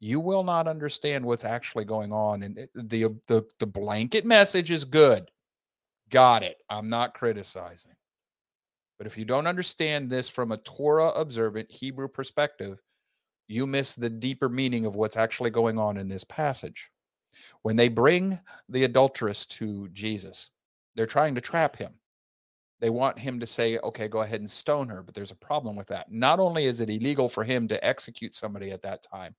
you will not understand what's actually going on. And the, uh, the, the blanket message is good. Got it. I'm not criticizing. But if you don't understand this from a Torah observant Hebrew perspective, you miss the deeper meaning of what's actually going on in this passage. When they bring the adulteress to Jesus, they're trying to trap him. They want him to say, okay, go ahead and stone her. But there's a problem with that. Not only is it illegal for him to execute somebody at that time,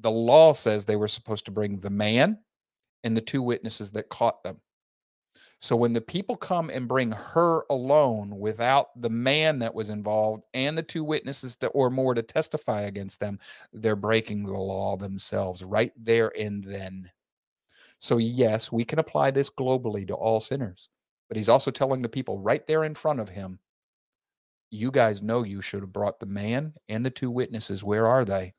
the law says they were supposed to bring the man and the two witnesses that caught them. So when the people come and bring her alone without the man that was involved and the two witnesses to, or more to testify against them, they're breaking the law themselves right there and then. So, yes, we can apply this globally to all sinners, but he's also telling the people right there in front of him, you guys know you should have brought the man and the two witnesses. Where are they?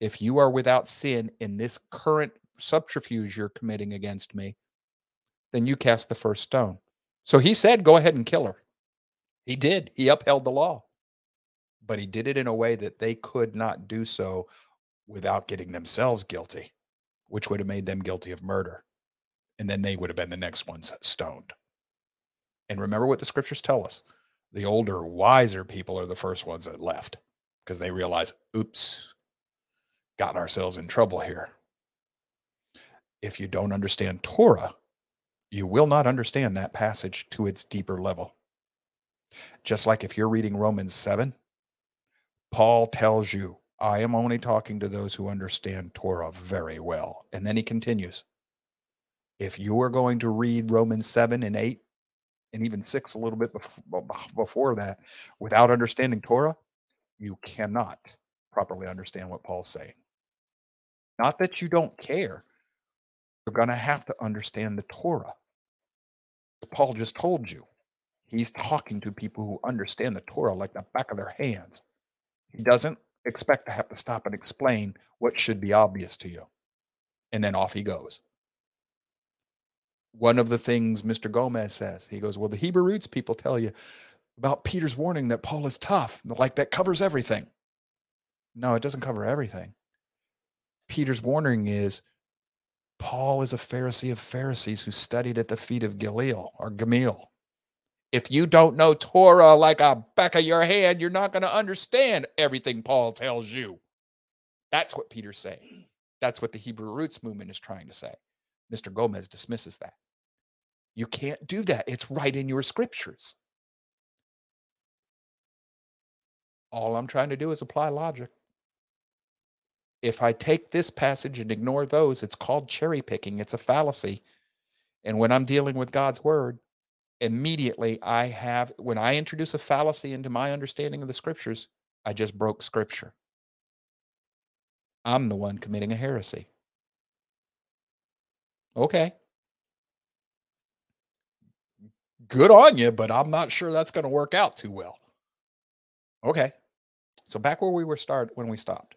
If you are without sin in this current subterfuge you're committing against me, then you cast the first stone. So he said, go ahead and kill her. He did. He upheld the law, but he did it in a way that they could not do so without getting themselves guilty, which would have made them guilty of murder. And then they would have been the next ones stoned. And remember what the scriptures tell us the older, wiser people are the first ones that left because they realize, oops, gotten ourselves in trouble here. If you don't understand Torah, you will not understand that passage to its deeper level. Just like if you're reading Romans 7, Paul tells you, I am only talking to those who understand Torah very well. And then he continues, if you are going to read Romans 7 and 8, and even 6 a little bit before that, without understanding Torah, you cannot properly understand what Paul's saying. Not that you don't care, you're going to have to understand the Torah. Paul just told you. He's talking to people who understand the Torah like the back of their hands. He doesn't expect to have to stop and explain what should be obvious to you. And then off he goes. One of the things Mr. Gomez says, he goes, Well, the Hebrew roots people tell you about Peter's warning that Paul is tough, like that covers everything. No, it doesn't cover everything. Peter's warning is Paul is a Pharisee of Pharisees who studied at the feet of Gamaliel or Gamaliel. If you don't know Torah like a back of your hand, you're not going to understand everything Paul tells you. That's what Peter's saying. That's what the Hebrew roots movement is trying to say. Mr. Gomez dismisses that. You can't do that. It's right in your scriptures. All I'm trying to do is apply logic. If I take this passage and ignore those, it's called cherry picking. It's a fallacy. And when I'm dealing with God's word, immediately I have, when I introduce a fallacy into my understanding of the scriptures, I just broke scripture. I'm the one committing a heresy. Okay. Good on you, but I'm not sure that's going to work out too well. Okay. So back where we were started when we stopped.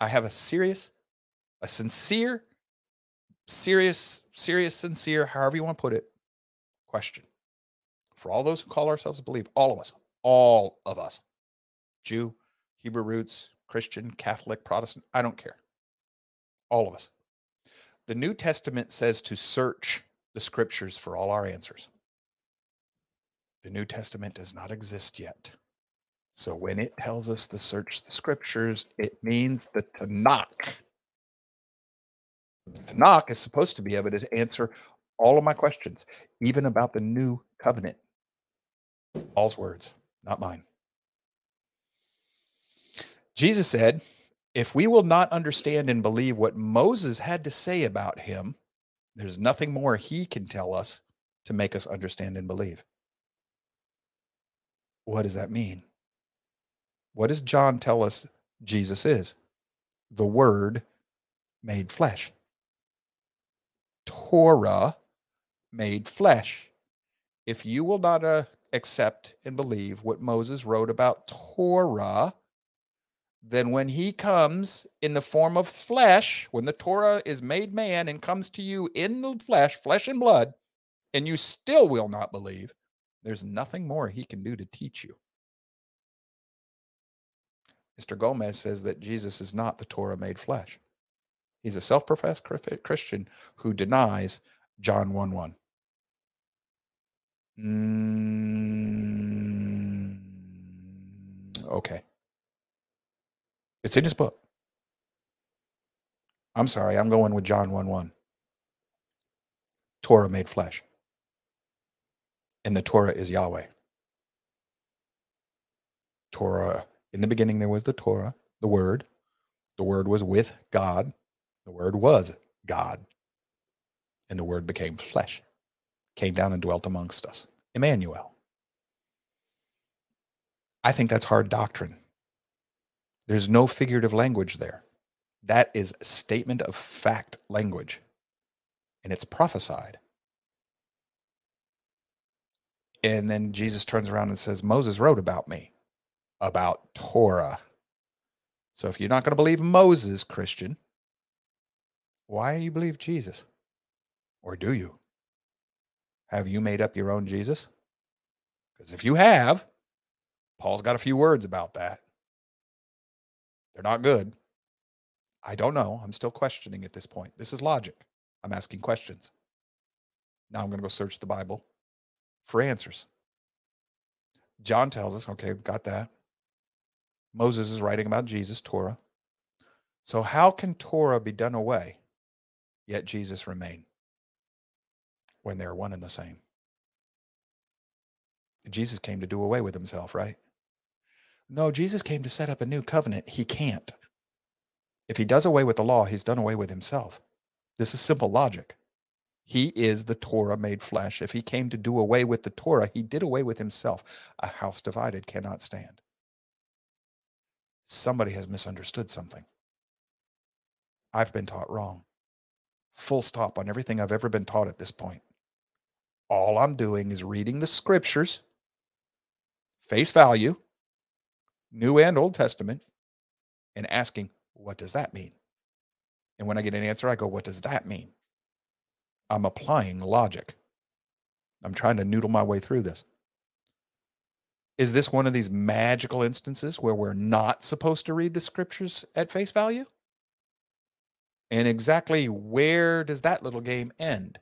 I have a serious, a sincere, serious, serious, sincere, however you want to put it, question for all those who call ourselves believe, all of us, all of us, Jew, Hebrew roots, Christian, Catholic, Protestant, I don't care. All of us. The New Testament says to search the scriptures for all our answers. The New Testament does not exist yet. So when it tells us to search the scriptures, it means the Tanakh. The Tanakh is supposed to be able to answer all of my questions, even about the new covenant. Paul's words, not mine. Jesus said, If we will not understand and believe what Moses had to say about him, there's nothing more he can tell us to make us understand and believe. What does that mean? What does John tell us Jesus is? The Word made flesh. Torah made flesh. If you will not uh, accept and believe what Moses wrote about Torah, then when he comes in the form of flesh, when the Torah is made man and comes to you in the flesh, flesh and blood, and you still will not believe, there's nothing more he can do to teach you. Mr. Gomez says that Jesus is not the Torah made flesh. He's a self professed Christian who denies John 1 1. Mm, okay. It's in his book. I'm sorry, I'm going with John 1 1. Torah made flesh. And the Torah is Yahweh. Torah, in the beginning, there was the Torah, the Word. The Word was with God. The Word was God. And the Word became flesh, came down and dwelt amongst us. Emmanuel. I think that's hard doctrine. There's no figurative language there. That is statement of fact language, and it's prophesied. And then Jesus turns around and says, Moses wrote about me, about Torah. So if you're not going to believe Moses, Christian, why do you believe Jesus? Or do you? Have you made up your own Jesus? Because if you have, Paul's got a few words about that. They're not good. I don't know. I'm still questioning at this point. This is logic. I'm asking questions. Now I'm going to go search the Bible for answers. John tells us, okay, got that. Moses is writing about Jesus, Torah. So, how can Torah be done away, yet Jesus remain when they're one and the same? Jesus came to do away with himself, right? No, Jesus came to set up a new covenant. He can't. If he does away with the law, he's done away with himself. This is simple logic. He is the Torah made flesh. If he came to do away with the Torah, he did away with himself. A house divided cannot stand. Somebody has misunderstood something. I've been taught wrong. Full stop on everything I've ever been taught at this point. All I'm doing is reading the scriptures, face value, New and Old Testament, and asking, what does that mean? And when I get an answer, I go, what does that mean? I'm applying logic. I'm trying to noodle my way through this. Is this one of these magical instances where we're not supposed to read the scriptures at face value? And exactly where does that little game end?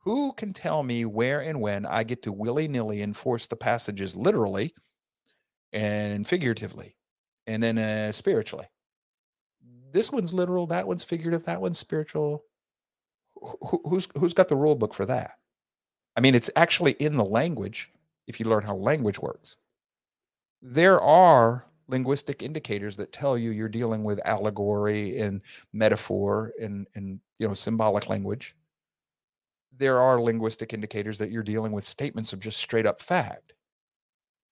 Who can tell me where and when I get to willy nilly enforce the passages literally and figuratively and then uh, spiritually? This one's literal, that one's figurative, that one's spiritual who's who's got the rule book for that? I mean, it's actually in the language if you learn how language works. There are linguistic indicators that tell you you're dealing with allegory and metaphor and and you know symbolic language. There are linguistic indicators that you're dealing with statements of just straight up fact.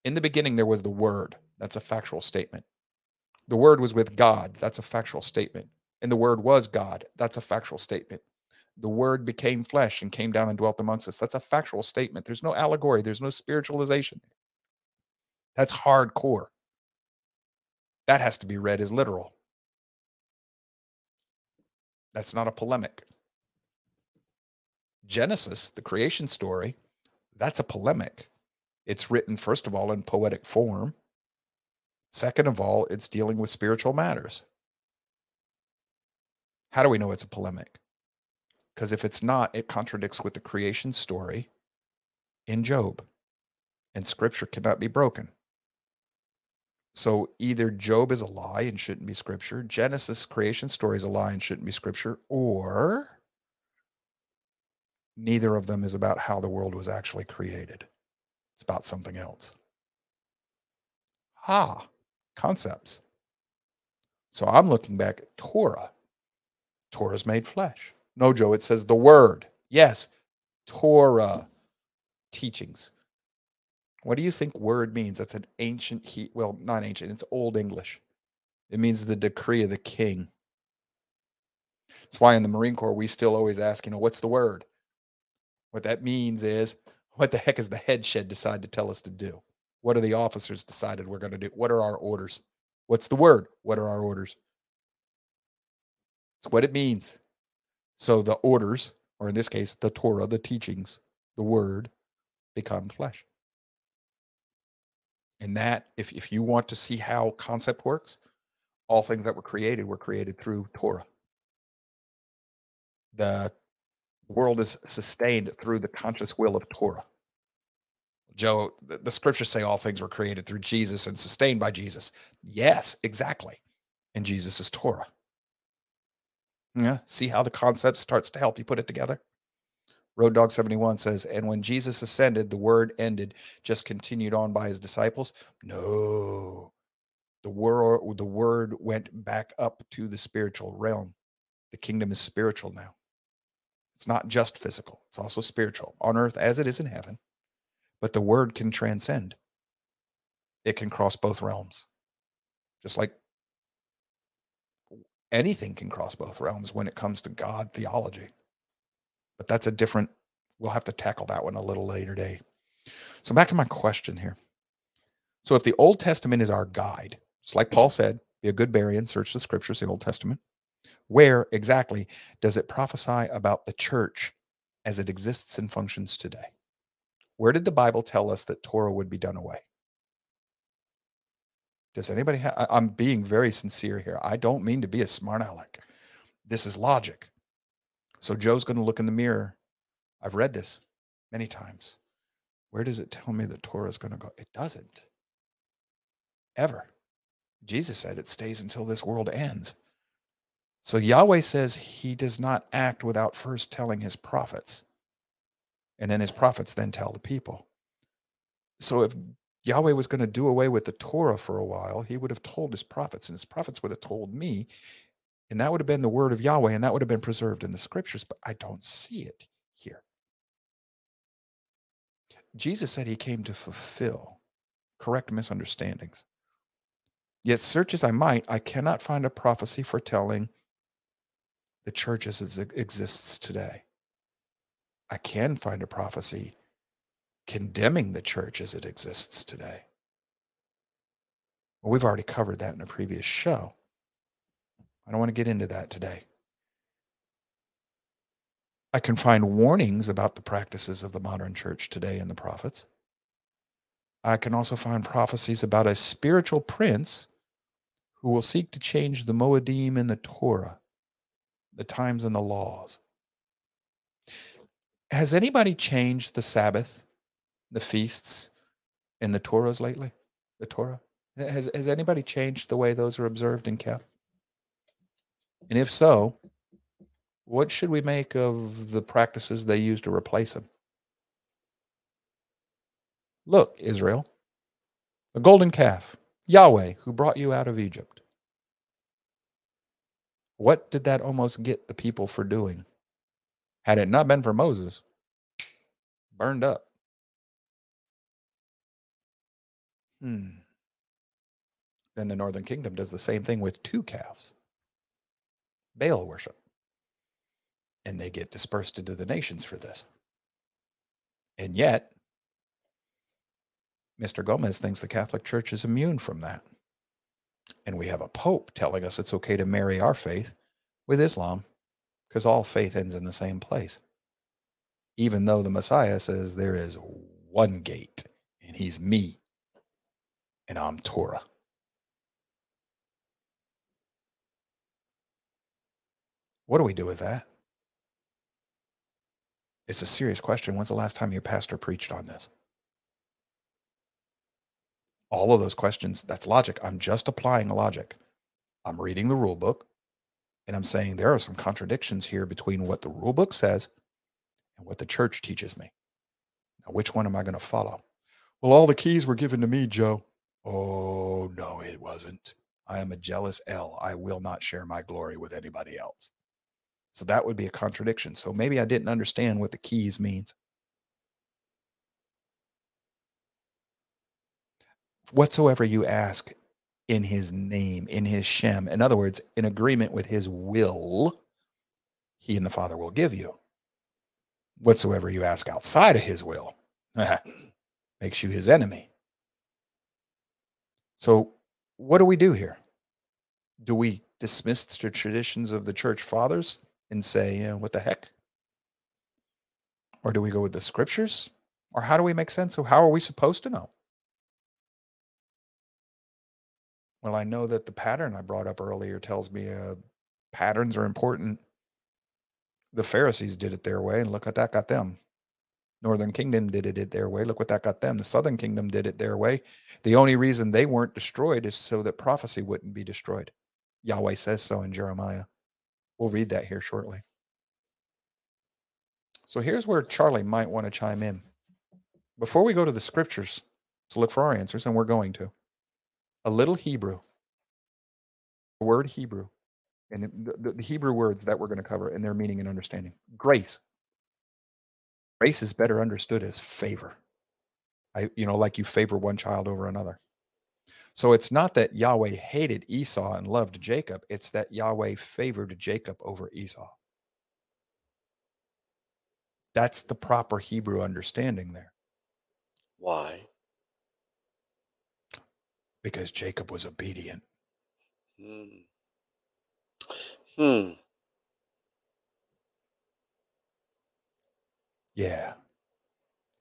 In the beginning there was the word. That's a factual statement. The word was with God. That's a factual statement. And the word was God. That's a factual statement the word became flesh and came down and dwelt amongst us. That's a factual statement. There's no allegory, there's no spiritualization. That's hardcore. That has to be read as literal. That's not a polemic. Genesis, the creation story, that's a polemic. It's written, first of all, in poetic form. Second of all, it's dealing with spiritual matters. How do we know it's a polemic? Because if it's not, it contradicts with the creation story in Job. And scripture cannot be broken. So either Job is a lie and shouldn't be scripture, Genesis creation story is a lie and shouldn't be scripture, or neither of them is about how the world was actually created. It's about something else. Ha, concepts. So I'm looking back at Torah. Torah's made flesh. No, Joe, it says the word. Yes, Torah teachings. What do you think word means? That's an ancient, he, well, not ancient, it's Old English. It means the decree of the king. That's why in the Marine Corps, we still always ask, you know, what's the word? What that means is, what the heck is the head shed decide to tell us to do? What are the officers decided we're going to do? What are our orders? What's the word? What are our orders? It's what it means. So the orders, or in this case, the Torah, the teachings, the word, become flesh. And that, if, if you want to see how concept works, all things that were created were created through Torah. The world is sustained through the conscious will of Torah. Joe, the, the scriptures say all things were created through Jesus and sustained by Jesus. Yes, exactly. And Jesus is Torah. Yeah, see how the concept starts to help you put it together? Road Dog 71 says, and when Jesus ascended, the word ended, just continued on by his disciples. No. The word, the word went back up to the spiritual realm. The kingdom is spiritual now. It's not just physical, it's also spiritual on earth as it is in heaven. But the word can transcend, it can cross both realms. Just like anything can cross both realms when it comes to God theology. But that's a different, we'll have to tackle that one a little later day. So back to my question here. So if the Old Testament is our guide, it's like Paul said, be a good Berean, search the scriptures, the Old Testament. Where exactly does it prophesy about the church as it exists and functions today? Where did the Bible tell us that Torah would be done away? Does anybody have? I'm being very sincere here. I don't mean to be a smart aleck. This is logic. So Joe's going to look in the mirror. I've read this many times. Where does it tell me the Torah is going to go? It doesn't. Ever. Jesus said it stays until this world ends. So Yahweh says he does not act without first telling his prophets. And then his prophets then tell the people. So if Yahweh was going to do away with the Torah for a while, he would have told his prophets, and his prophets would have told me, and that would have been the word of Yahweh, and that would have been preserved in the scriptures, but I don't see it here. Jesus said he came to fulfill, correct misunderstandings. Yet, search as I might, I cannot find a prophecy foretelling the church as it exists today. I can find a prophecy condemning the church as it exists today. Well, we've already covered that in a previous show. I don't want to get into that today. I can find warnings about the practices of the modern church today in the prophets. I can also find prophecies about a spiritual prince who will seek to change the Moedim and the Torah, the times and the laws. Has anybody changed the Sabbath, the feasts, and the Torahs lately? The Torah? Has, has anybody changed the way those are observed and kept? And if so, what should we make of the practices they use to replace them? Look, Israel, a golden calf, Yahweh, who brought you out of Egypt. What did that almost get the people for doing? Had it not been for Moses, burned up. Hmm. Then the northern kingdom does the same thing with two calves Baal worship. And they get dispersed into the nations for this. And yet, Mr. Gomez thinks the Catholic Church is immune from that. And we have a pope telling us it's okay to marry our faith with Islam because all faith ends in the same place. Even though the Messiah says there is one gate and he's me and I'm Torah. What do we do with that? It's a serious question. When's the last time your pastor preached on this? All of those questions, that's logic. I'm just applying logic. I'm reading the rule book and I'm saying there are some contradictions here between what the rule book says and what the church teaches me. Now, which one am I going to follow? Well, all the keys were given to me, Joe. Oh, no, it wasn't. I am a jealous El. I will not share my glory with anybody else. So that would be a contradiction. So maybe I didn't understand what the keys means. Whatsoever you ask in his name, in his Shem, in other words, in agreement with his will, he and the Father will give you. Whatsoever you ask outside of his will makes you his enemy. So, what do we do here? Do we dismiss the traditions of the church fathers and say, yeah, what the heck? Or do we go with the scriptures? Or how do we make sense of how are we supposed to know? Well, I know that the pattern I brought up earlier tells me uh, patterns are important. The Pharisees did it their way, and look what that got them. Northern Kingdom did it their way. Look what that got them. The Southern Kingdom did it their way. The only reason they weren't destroyed is so that prophecy wouldn't be destroyed. Yahweh says so in Jeremiah. We'll read that here shortly. So here's where Charlie might want to chime in. Before we go to the scriptures to look for our answers, and we're going to, a little Hebrew, the word Hebrew, and the, the Hebrew words that we're going to cover and their meaning and understanding. Grace. Grace is better understood as favor. I, you know, like you favor one child over another. So it's not that Yahweh hated Esau and loved Jacob, it's that Yahweh favored Jacob over Esau. That's the proper Hebrew understanding there. Why? Because Jacob was obedient. Hmm. Hmm. Yeah.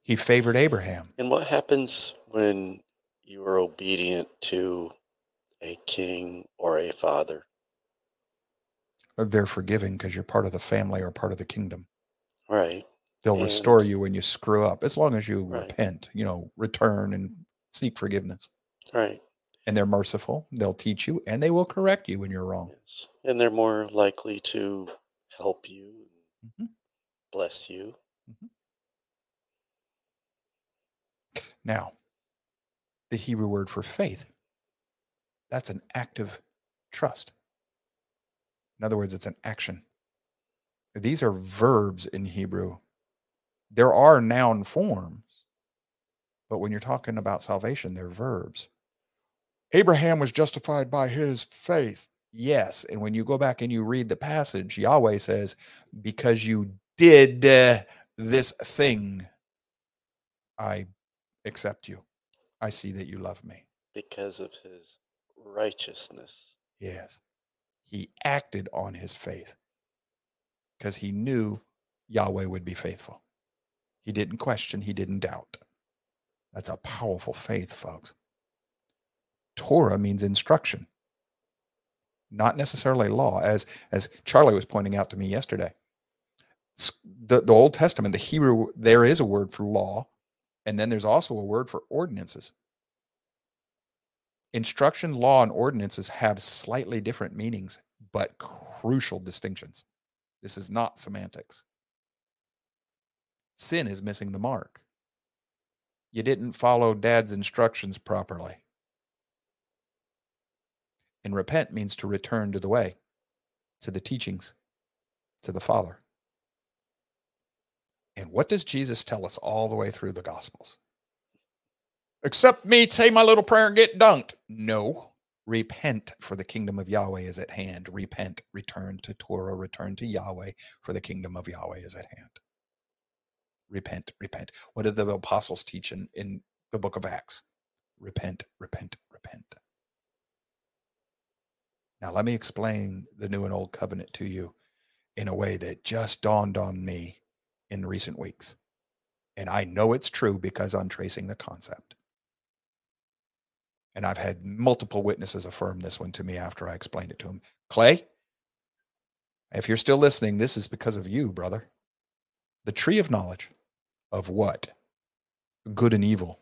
He favored Abraham. And what happens when you are obedient to a king or a father? They're forgiving because you're part of the family or part of the kingdom. Right. They'll restore you when you screw up, as long as you Right. repent, you know, return and seek forgiveness. Right. And they're merciful. They'll teach you and they will correct you when you're wrong. Yes. And they're more likely to help you, Mhm. bless you. Mm-hmm. Now, the Hebrew word for faith, that's an active trust. In other words, it's an action. These are verbs in Hebrew. There are noun forms, but when you're talking about salvation, they're verbs. Abraham was justified by his faith. Yes. And when you go back and you read the passage, Yahweh says, Because you did this thing, I accept you. I see that you love me. because of his righteousness. Yes. He acted on his faith because he knew Yahweh would be faithful. He didn't question, he didn't doubt. That's a powerful faith, folks. Torah means instruction, not necessarily law, as as Charlie was pointing out to me yesterday. The, the Old Testament, the Hebrew, there is a word for law, and then there's also a word for ordinances. Instruction, law, and ordinances have slightly different meanings, but crucial distinctions. This is not semantics. Sin is missing the mark. You didn't follow dad's instructions properly. And repent means to return to the way, to the teachings, to the Father. And what does Jesus tell us all the way through the Gospels? Accept me, say my little prayer, and get dunked. No. Repent, for the kingdom of Yahweh is at hand. Repent, return to Torah, return to Yahweh, for the kingdom of Yahweh is at hand. Repent, repent. What did the apostles teach in, in the book of Acts? Repent, repent, repent. Now, let me explain the new and old covenant to you in a way that just dawned on me in recent weeks. And I know it's true because I'm tracing the concept. And I've had multiple witnesses affirm this one to me after I explained it to them. Clay, if you're still listening, this is because of you, brother. The tree of knowledge of what? Good and evil,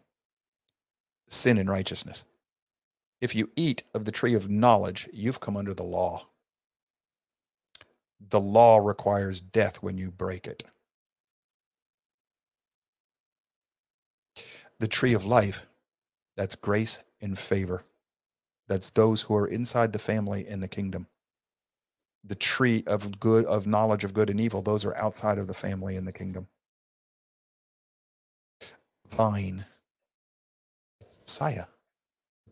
sin and righteousness. If you eat of the tree of knowledge, you've come under the law. The law requires death when you break it. The tree of life, that's grace and favor. That's those who are inside the family and the kingdom. The tree of good, of knowledge of good and evil, those are outside of the family and the kingdom. Vine, Messiah,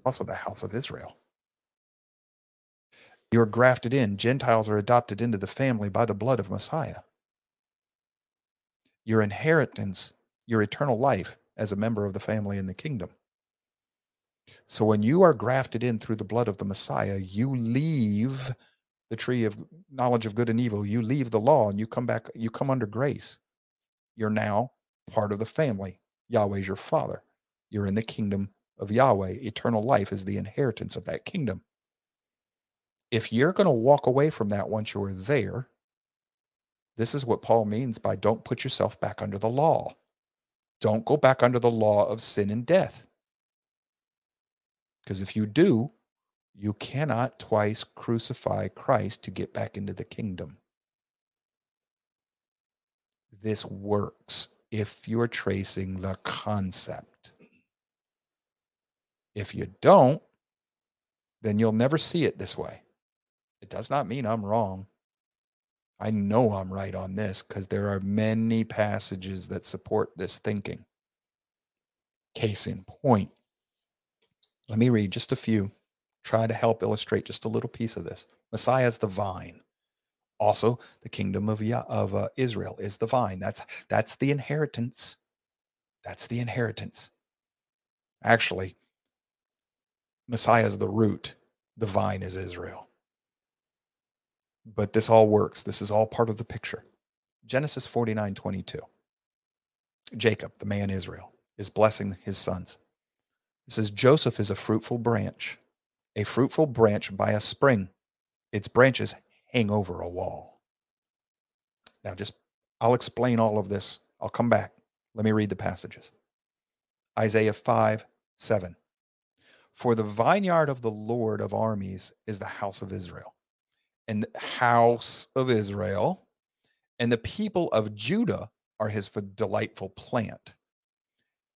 also the house of Israel. You're grafted in. Gentiles are adopted into the family by the blood of Messiah. Your inheritance, your eternal life as a member of the family in the kingdom. So when you are grafted in through the blood of the Messiah, you leave the tree of knowledge of good and evil. You leave the law and you come back, you come under grace. You're now part of the family. Yahweh's your father. You're in the kingdom of Yahweh. Eternal life is the inheritance of that kingdom. If you're going to walk away from that once you're there, this is what Paul means by don't put yourself back under the law. Don't go back under the law of sin and death. Because if you do, you cannot twice crucify Christ to get back into the kingdom. This works if you're tracing the concept. If you don't, then you'll never see it this way. It does not mean I'm wrong. I know I'm right on this because there are many passages that support this thinking. Case in point, let me read just a few, try to help illustrate just a little piece of this. Messiah is the vine. Also, the kingdom of, of uh, Israel is the vine. That's that's the inheritance. That's the inheritance. Actually, Messiah is the root. The vine is Israel. But this all works. This is all part of the picture. Genesis 49 22. Jacob, the man Israel, is blessing his sons. It says, Joseph is a fruitful branch, a fruitful branch by a spring. Its branches hang over a wall. Now, just I'll explain all of this. I'll come back. Let me read the passages. Isaiah 5 7. For the vineyard of the Lord of armies is the house of Israel, and the house of Israel, and the people of Judah are his delightful plant.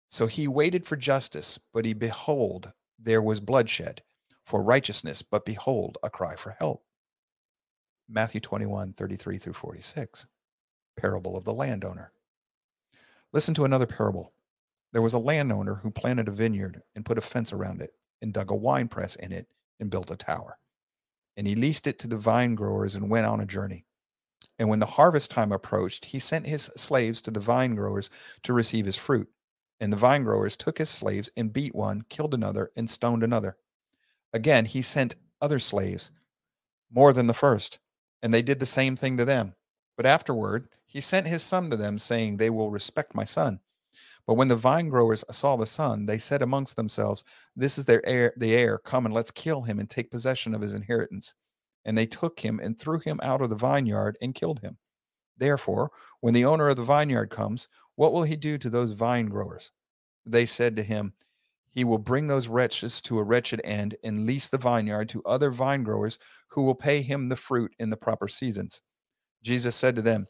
So he waited for justice, but he behold, there was bloodshed for righteousness, but behold, a cry for help. Matthew 21, 33 through 46. Parable of the landowner. Listen to another parable. There was a landowner who planted a vineyard and put a fence around it and dug a wine press in it and built a tower. And he leased it to the vine growers and went on a journey. And when the harvest time approached, he sent his slaves to the vine growers to receive his fruit. And the vine growers took his slaves and beat one, killed another, and stoned another. Again, he sent other slaves, more than the first, and they did the same thing to them. But afterward, he sent his son to them, saying, They will respect my son. But when the vine growers saw the son, they said amongst themselves, This is their heir, the heir. Come and let's kill him and take possession of his inheritance. And they took him and threw him out of the vineyard and killed him. Therefore, when the owner of the vineyard comes, what will he do to those vine growers? They said to him, He will bring those wretches to a wretched end and lease the vineyard to other vine growers who will pay him the fruit in the proper seasons. Jesus said to them,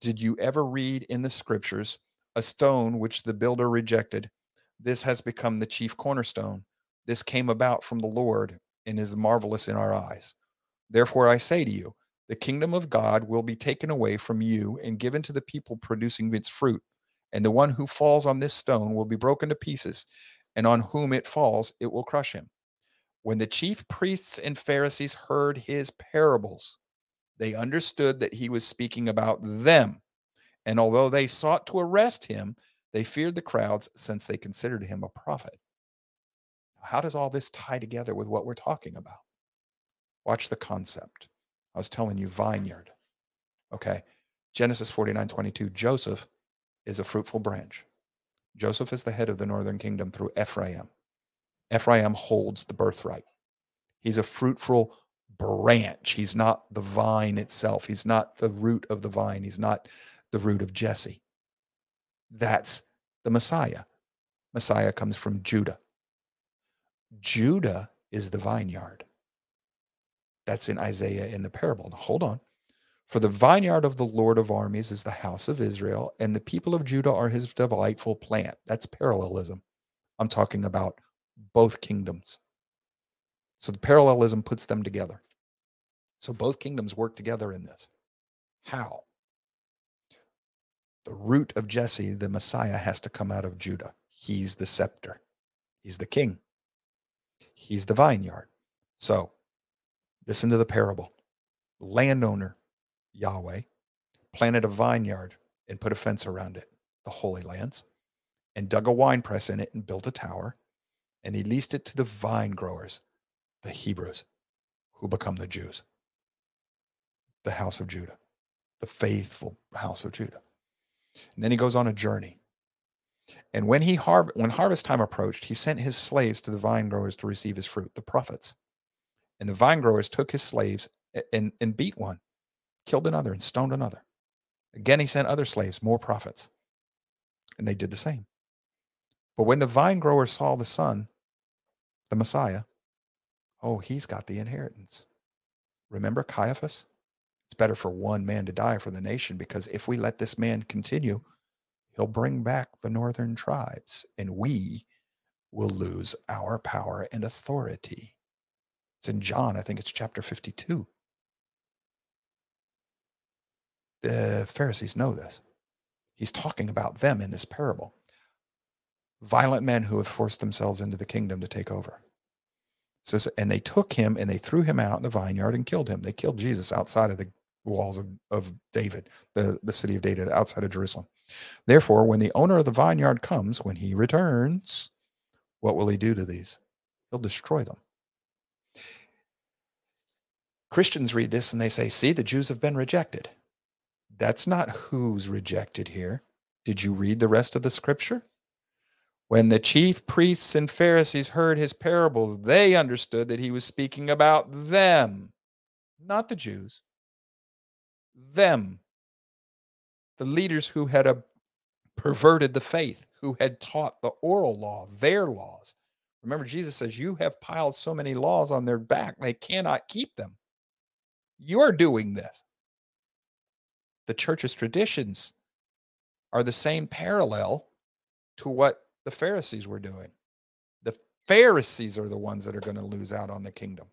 Did you ever read in the scriptures a stone which the builder rejected? This has become the chief cornerstone. This came about from the Lord and is marvelous in our eyes. Therefore, I say to you, the kingdom of God will be taken away from you and given to the people producing its fruit. And the one who falls on this stone will be broken to pieces, and on whom it falls, it will crush him. When the chief priests and Pharisees heard his parables, they understood that he was speaking about them. And although they sought to arrest him, they feared the crowds since they considered him a prophet. How does all this tie together with what we're talking about? Watch the concept. I was telling you, vineyard. Okay. Genesis 49 22. Joseph is a fruitful branch. Joseph is the head of the northern kingdom through Ephraim. Ephraim holds the birthright. He's a fruitful branch. He's not the vine itself. He's not the root of the vine. He's not the root of Jesse. That's the Messiah. Messiah comes from Judah. Judah is the vineyard. That's in Isaiah in the parable. Now, hold on. For the vineyard of the Lord of armies is the house of Israel, and the people of Judah are his delightful plant. That's parallelism. I'm talking about both kingdoms. So the parallelism puts them together. So both kingdoms work together in this. How? The root of Jesse, the Messiah, has to come out of Judah. He's the scepter, he's the king, he's the vineyard. So Listen to the parable. Landowner, Yahweh, planted a vineyard and put a fence around it, the Holy Lands, and dug a wine press in it and built a tower. And he leased it to the vine growers, the Hebrews, who become the Jews, the house of Judah, the faithful house of Judah. And then he goes on a journey. And when he har- when harvest time approached, he sent his slaves to the vine growers to receive his fruit, the prophets. And the vine growers took his slaves and, and beat one, killed another, and stoned another. Again, he sent other slaves, more prophets, and they did the same. But when the vine grower saw the son, the Messiah, oh, he's got the inheritance. Remember Caiaphas? It's better for one man to die for the nation because if we let this man continue, he'll bring back the northern tribes and we will lose our power and authority. It's in John, I think it's chapter 52. The Pharisees know this. He's talking about them in this parable. Violent men who have forced themselves into the kingdom to take over. Says, and they took him and they threw him out in the vineyard and killed him. They killed Jesus outside of the walls of, of David, the, the city of David, outside of Jerusalem. Therefore, when the owner of the vineyard comes, when he returns, what will he do to these? He'll destroy them. Christians read this and they say, see, the Jews have been rejected. That's not who's rejected here. Did you read the rest of the scripture? When the chief priests and Pharisees heard his parables, they understood that he was speaking about them, not the Jews. Them. The leaders who had a, perverted the faith, who had taught the oral law, their laws. Remember, Jesus says, You have piled so many laws on their back, they cannot keep them. You're doing this. The church's traditions are the same parallel to what the Pharisees were doing. The Pharisees are the ones that are going to lose out on the kingdom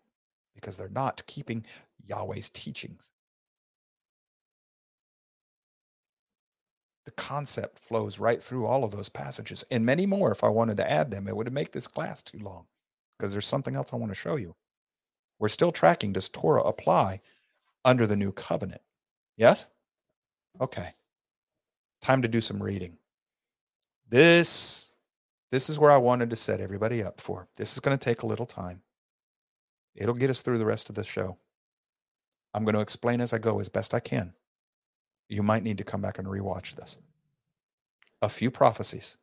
because they're not keeping Yahweh's teachings. The concept flows right through all of those passages and many more. If I wanted to add them, it would make this class too long because there's something else I want to show you. We're still tracking does Torah apply under the new covenant? Yes? Okay. Time to do some reading. This this is where I wanted to set everybody up for. This is going to take a little time. It'll get us through the rest of the show. I'm going to explain as I go as best I can. You might need to come back and rewatch this. A few prophecies.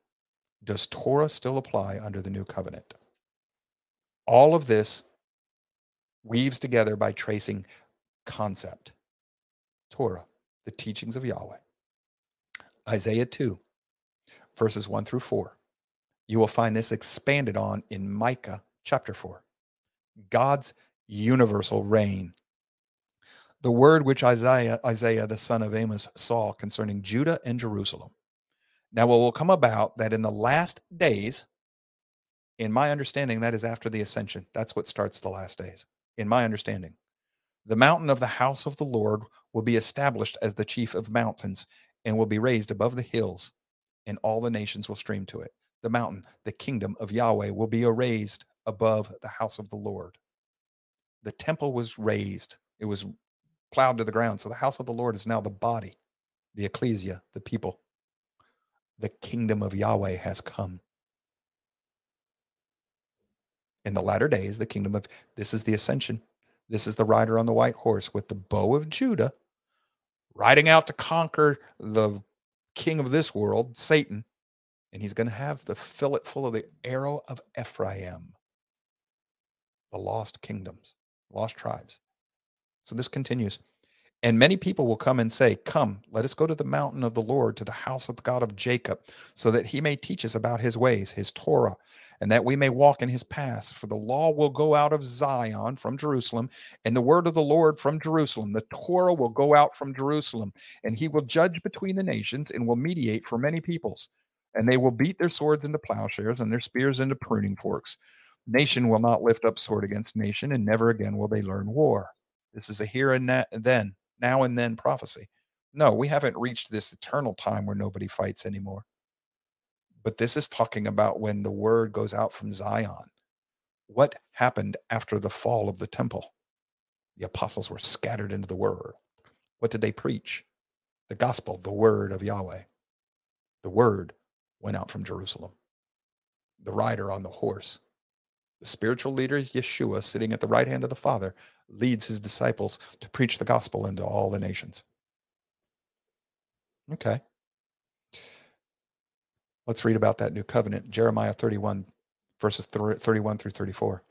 Does Torah still apply under the new covenant? All of this weaves together by tracing concept Torah, the teachings of Yahweh. Isaiah 2, verses 1 through 4. You will find this expanded on in Micah chapter 4. God's universal reign. The word which Isaiah, Isaiah the son of Amos saw concerning Judah and Jerusalem. Now, it will come about that in the last days, in my understanding, that is after the ascension. That's what starts the last days, in my understanding. The mountain of the house of the Lord will be established as the chief of mountains and will be raised above the hills, and all the nations will stream to it. The mountain, the kingdom of Yahweh, will be raised above the house of the Lord. The temple was raised, it was plowed to the ground. So the house of the Lord is now the body, the ecclesia, the people. The kingdom of Yahweh has come. In the latter days, the kingdom of this is the ascension this is the rider on the white horse with the bow of Judah, riding out to conquer the king of this world, Satan. And he's going to have the fillet full of the arrow of Ephraim, the lost kingdoms, lost tribes. So this continues. And many people will come and say, Come, let us go to the mountain of the Lord, to the house of the God of Jacob, so that he may teach us about his ways, his Torah, and that we may walk in his paths. For the law will go out of Zion from Jerusalem, and the word of the Lord from Jerusalem. The Torah will go out from Jerusalem, and he will judge between the nations and will mediate for many peoples. And they will beat their swords into plowshares and their spears into pruning forks. Nation will not lift up sword against nation, and never again will they learn war. This is a here and then now and then prophecy. No, we haven't reached this eternal time where nobody fights anymore. But this is talking about when the word goes out from Zion. What happened after the fall of the temple? The apostles were scattered into the world. What did they preach? The gospel, the word of Yahweh. The word went out from Jerusalem. The rider on the horse, the spiritual leader Yeshua, sitting at the right hand of the Father, leads his disciples to preach the gospel into all the nations. Okay. Let's read about that new covenant. Jeremiah 31, verses 31 through 34.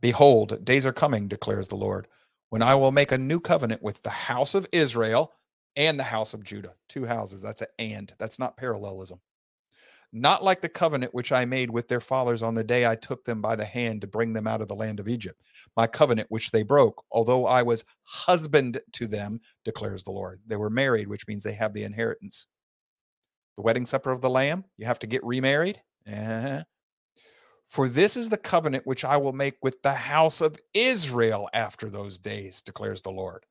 Behold, days are coming, declares the Lord, when I will make a new covenant with the house of Israel and the house of Judah. Two houses. That's an and. That's not parallelism. Not like the covenant which I made with their fathers on the day I took them by the hand to bring them out of the land of Egypt. My covenant which they broke, although I was husband to them, declares the Lord. They were married, which means they have the inheritance. The wedding supper of the Lamb, you have to get remarried. Uh-huh. For this is the covenant which I will make with the house of Israel after those days, declares the Lord.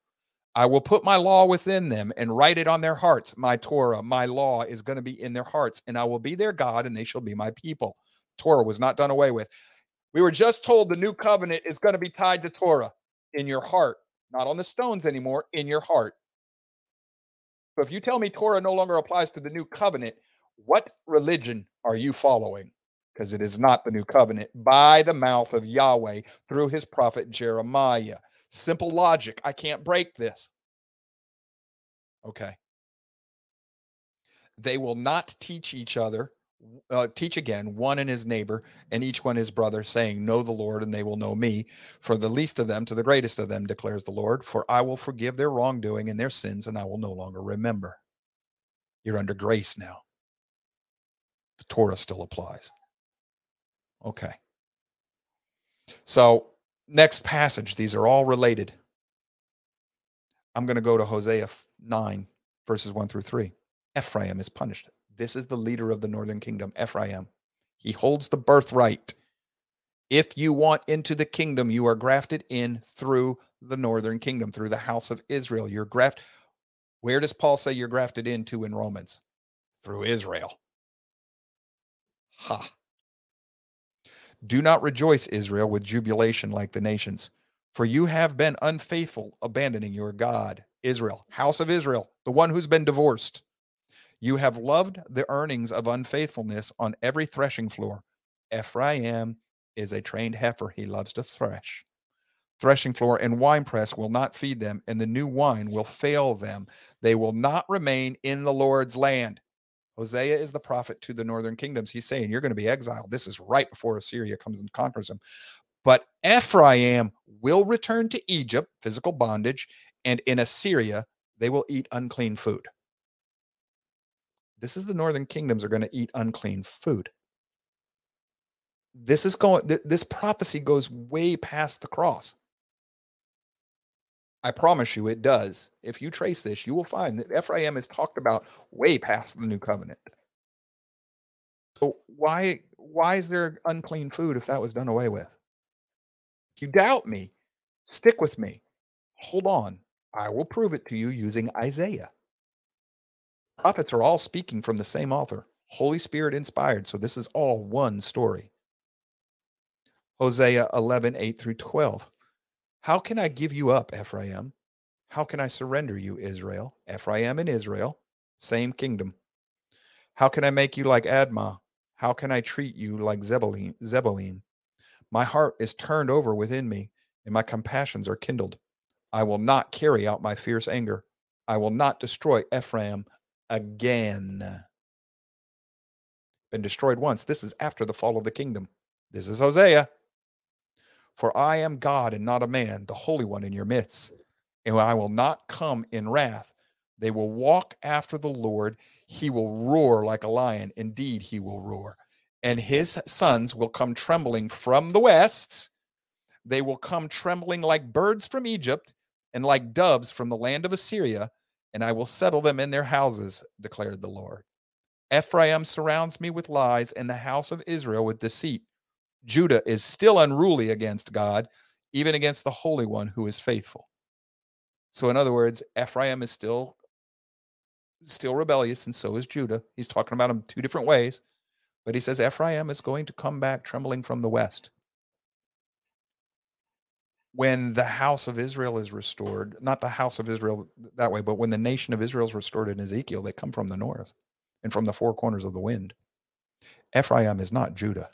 I will put my law within them and write it on their hearts. My Torah, my law is going to be in their hearts, and I will be their God, and they shall be my people. Torah was not done away with. We were just told the new covenant is going to be tied to Torah in your heart, not on the stones anymore, in your heart. So if you tell me Torah no longer applies to the new covenant, what religion are you following? because it is not the new covenant, by the mouth of Yahweh through his prophet Jeremiah. Simple logic. I can't break this. Okay. They will not teach each other, uh, teach again, one and his neighbor, and each one his brother, saying, Know the Lord, and they will know me. For the least of them to the greatest of them, declares the Lord. For I will forgive their wrongdoing and their sins, and I will no longer remember. You're under grace now. The Torah still applies. Okay. So, next passage, these are all related. I'm going to go to Hosea 9, verses 1 through 3. Ephraim is punished. This is the leader of the northern kingdom, Ephraim. He holds the birthright. If you want into the kingdom, you are grafted in through the northern kingdom, through the house of Israel. You're grafted. Where does Paul say you're grafted into in Romans? Through Israel. Ha. Do not rejoice, Israel, with jubilation like the nations, for you have been unfaithful, abandoning your God, Israel, house of Israel, the one who's been divorced. You have loved the earnings of unfaithfulness on every threshing floor. Ephraim is a trained heifer, he loves to thresh. Threshing floor and winepress will not feed them, and the new wine will fail them. They will not remain in the Lord's land. Hosea is the prophet to the northern kingdoms. He's saying, You're going to be exiled. This is right before Assyria comes and conquers them. But Ephraim will return to Egypt, physical bondage, and in Assyria, they will eat unclean food. This is the northern kingdoms are going to eat unclean food. This is going, th- this prophecy goes way past the cross. I promise you it does. If you trace this, you will find that Ephraim is talked about way past the new covenant. So why why is there unclean food if that was done away with? If you doubt me, stick with me. Hold on. I will prove it to you using Isaiah. Prophets are all speaking from the same author, Holy Spirit inspired. So this is all one story. Hosea 11, 8 through 12. How can I give you up, Ephraim? How can I surrender you, Israel? Ephraim and Israel, same kingdom. How can I make you like Admah? How can I treat you like Zeboim? My heart is turned over within me, and my compassions are kindled. I will not carry out my fierce anger. I will not destroy Ephraim again. Been destroyed once. This is after the fall of the kingdom. This is Hosea. For I am God and not a man, the Holy One in your midst. And I will not come in wrath. They will walk after the Lord. He will roar like a lion. Indeed, he will roar. And his sons will come trembling from the west. They will come trembling like birds from Egypt and like doves from the land of Assyria. And I will settle them in their houses, declared the Lord. Ephraim surrounds me with lies, and the house of Israel with deceit. Judah is still unruly against God, even against the Holy One who is faithful. So, in other words, Ephraim is still still rebellious, and so is Judah. He's talking about them two different ways, but he says Ephraim is going to come back trembling from the west. when the house of Israel is restored, not the house of Israel that way, but when the nation of Israel is restored in Ezekiel, they come from the north and from the four corners of the wind. Ephraim is not Judah.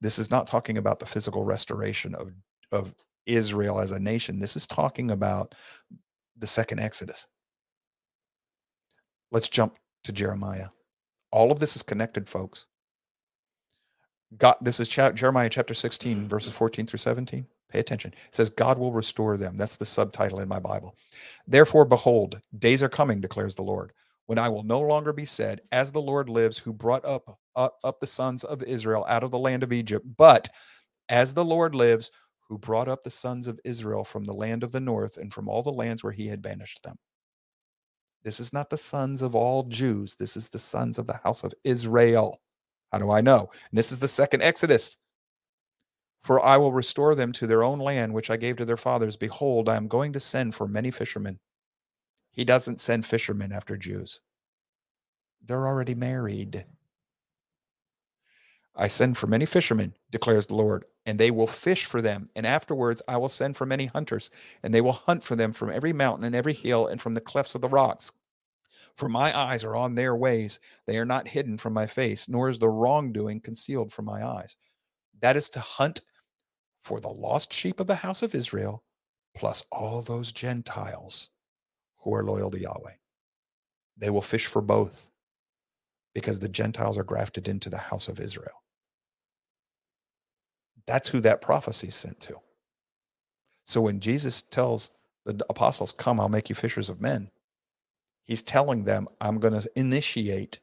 This is not talking about the physical restoration of, of Israel as a nation. This is talking about the second Exodus. Let's jump to Jeremiah. All of this is connected, folks. God, this is cha- Jeremiah chapter 16, verses 14 through 17. Pay attention. It says, God will restore them. That's the subtitle in my Bible. Therefore, behold, days are coming, declares the Lord, when I will no longer be said, As the Lord lives, who brought up, up, up the sons of Israel out of the land of Egypt, but as the Lord lives, who brought up the sons of Israel from the land of the north and from all the lands where he had banished them. This is not the sons of all Jews. This is the sons of the house of Israel. How do I know? And this is the second Exodus. For I will restore them to their own land, which I gave to their fathers. Behold, I am going to send for many fishermen. He doesn't send fishermen after Jews, they're already married. I send for many fishermen, declares the Lord, and they will fish for them. And afterwards I will send for many hunters, and they will hunt for them from every mountain and every hill and from the clefts of the rocks. For my eyes are on their ways. They are not hidden from my face, nor is the wrongdoing concealed from my eyes. That is to hunt for the lost sheep of the house of Israel, plus all those Gentiles who are loyal to Yahweh. They will fish for both because the Gentiles are grafted into the house of Israel. That's who that prophecy sent to. So when Jesus tells the apostles, Come, I'll make you fishers of men, he's telling them, I'm going to initiate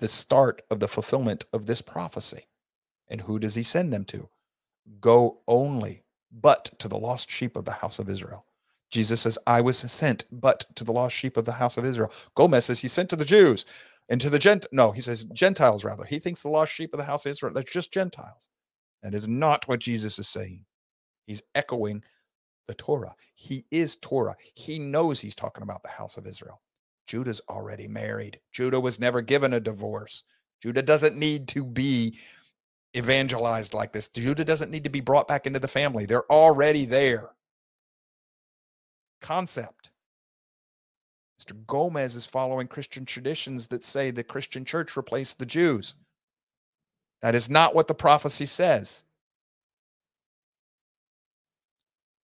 the start of the fulfillment of this prophecy. And who does he send them to? Go only but to the lost sheep of the house of Israel. Jesus says, I was sent but to the lost sheep of the house of Israel. Gomez says he's sent to the Jews and to the Gent. No, he says Gentiles rather. He thinks the lost sheep of the house of Israel, that's just Gentiles. That is not what Jesus is saying. He's echoing the Torah. He is Torah. He knows he's talking about the house of Israel. Judah's already married. Judah was never given a divorce. Judah doesn't need to be evangelized like this. Judah doesn't need to be brought back into the family. They're already there. Concept. Mr. Gomez is following Christian traditions that say the Christian church replaced the Jews. That is not what the prophecy says.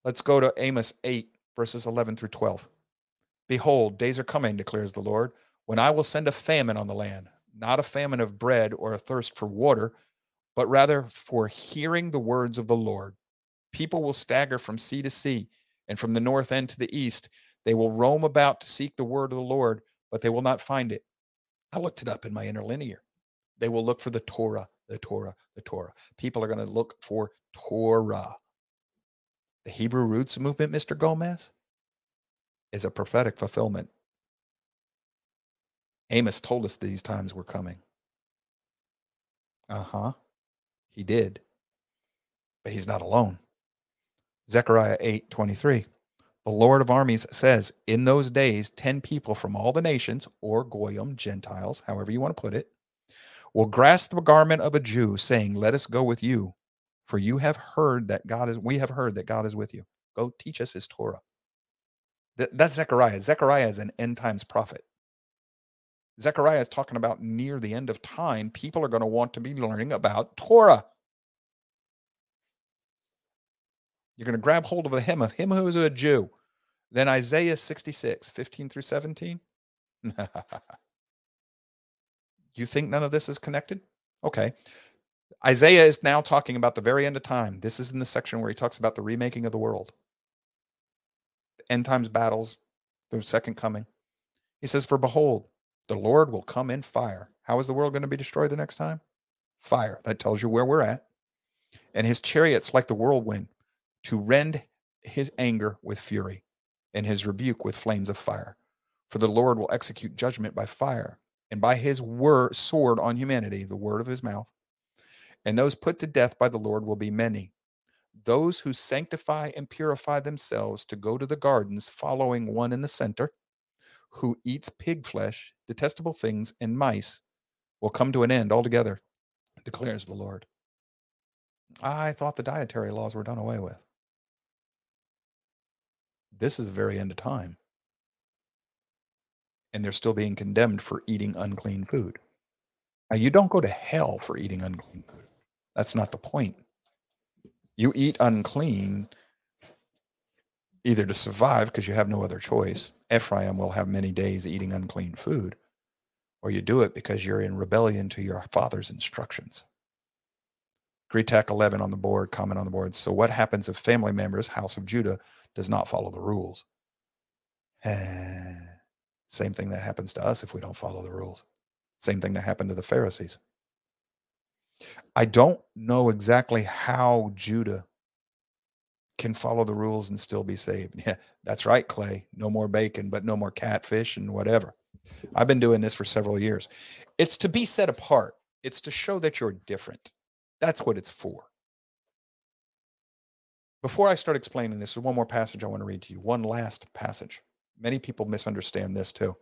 Let's go to Amos 8, verses 11 through 12. Behold, days are coming, declares the Lord, when I will send a famine on the land, not a famine of bread or a thirst for water, but rather for hearing the words of the Lord. People will stagger from sea to sea and from the north end to the east. They will roam about to seek the word of the Lord, but they will not find it. I looked it up in my interlinear. They will look for the Torah, the Torah, the Torah. People are going to look for Torah. The Hebrew roots movement, Mr. Gomez, is a prophetic fulfillment. Amos told us these times were coming. Uh huh. He did. But he's not alone. Zechariah 8 23. The Lord of armies says, In those days, 10 people from all the nations, or Goyim, Gentiles, however you want to put it, will grasp the garment of a Jew, saying, Let us go with you. For you have heard that God is, we have heard that God is with you. Go teach us his Torah. that's Zechariah. Zechariah is an end times prophet. Zechariah is talking about near the end of time, people are going to want to be learning about Torah. You're going to grab hold of the hem of him who is a Jew. Then Isaiah 66, 15 through 17. you think none of this is connected? Okay. Isaiah is now talking about the very end of time. This is in the section where he talks about the remaking of the world, the end times battles, the second coming. He says, For behold, the Lord will come in fire. How is the world going to be destroyed the next time? Fire. That tells you where we're at. And his chariots like the whirlwind to rend his anger with fury and his rebuke with flames of fire. For the Lord will execute judgment by fire and by his word sword on humanity, the word of his mouth. And those put to death by the Lord will be many. Those who sanctify and purify themselves to go to the gardens, following one in the center, who eats pig flesh, detestable things, and mice, will come to an end altogether, declares the Lord. I thought the dietary laws were done away with. this is the very end of time. And they're still being condemned for eating unclean food. Now, you don't go to hell for eating unclean food. That's not the point. You eat unclean either to survive because you have no other choice. Ephraim will have many days eating unclean food, or you do it because you're in rebellion to your father's instructions. Greetac 11 on the board, comment on the board. So, what happens if family members, House of Judah, does not follow the rules? Same thing that happens to us if we don't follow the rules. Same thing that happened to the Pharisees. I don't know exactly how Judah can follow the rules and still be saved. Yeah, that's right, Clay. No more bacon, but no more catfish and whatever. I've been doing this for several years. It's to be set apart, it's to show that you're different. That's what it's for. Before I start explaining this, there's one more passage I want to read to you. One last passage. Many people misunderstand this too.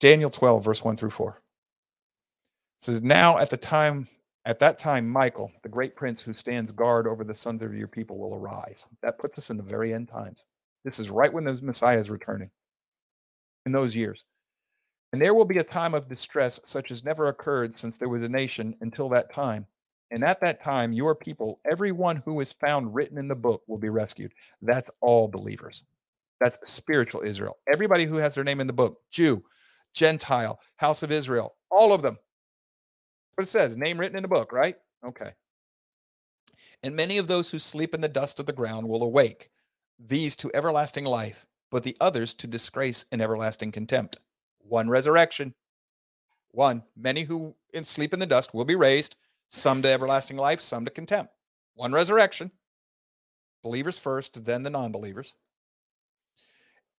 Daniel 12, verse 1 through 4. It says, Now at the time at that time, Michael, the great prince who stands guard over the sons of your people, will arise. That puts us in the very end times. This is right when the Messiah is returning in those years. And there will be a time of distress such as never occurred since there was a nation until that time. And at that time, your people, everyone who is found written in the book, will be rescued. That's all believers. That's spiritual Israel. Everybody who has their name in the book Jew, Gentile, House of Israel, all of them what it says, name written in the book, right? Okay. And many of those who sleep in the dust of the ground will awake, these to everlasting life, but the others to disgrace and everlasting contempt. One resurrection. One, many who in sleep in the dust will be raised, some to everlasting life, some to contempt. One resurrection. Believers first, then the non believers.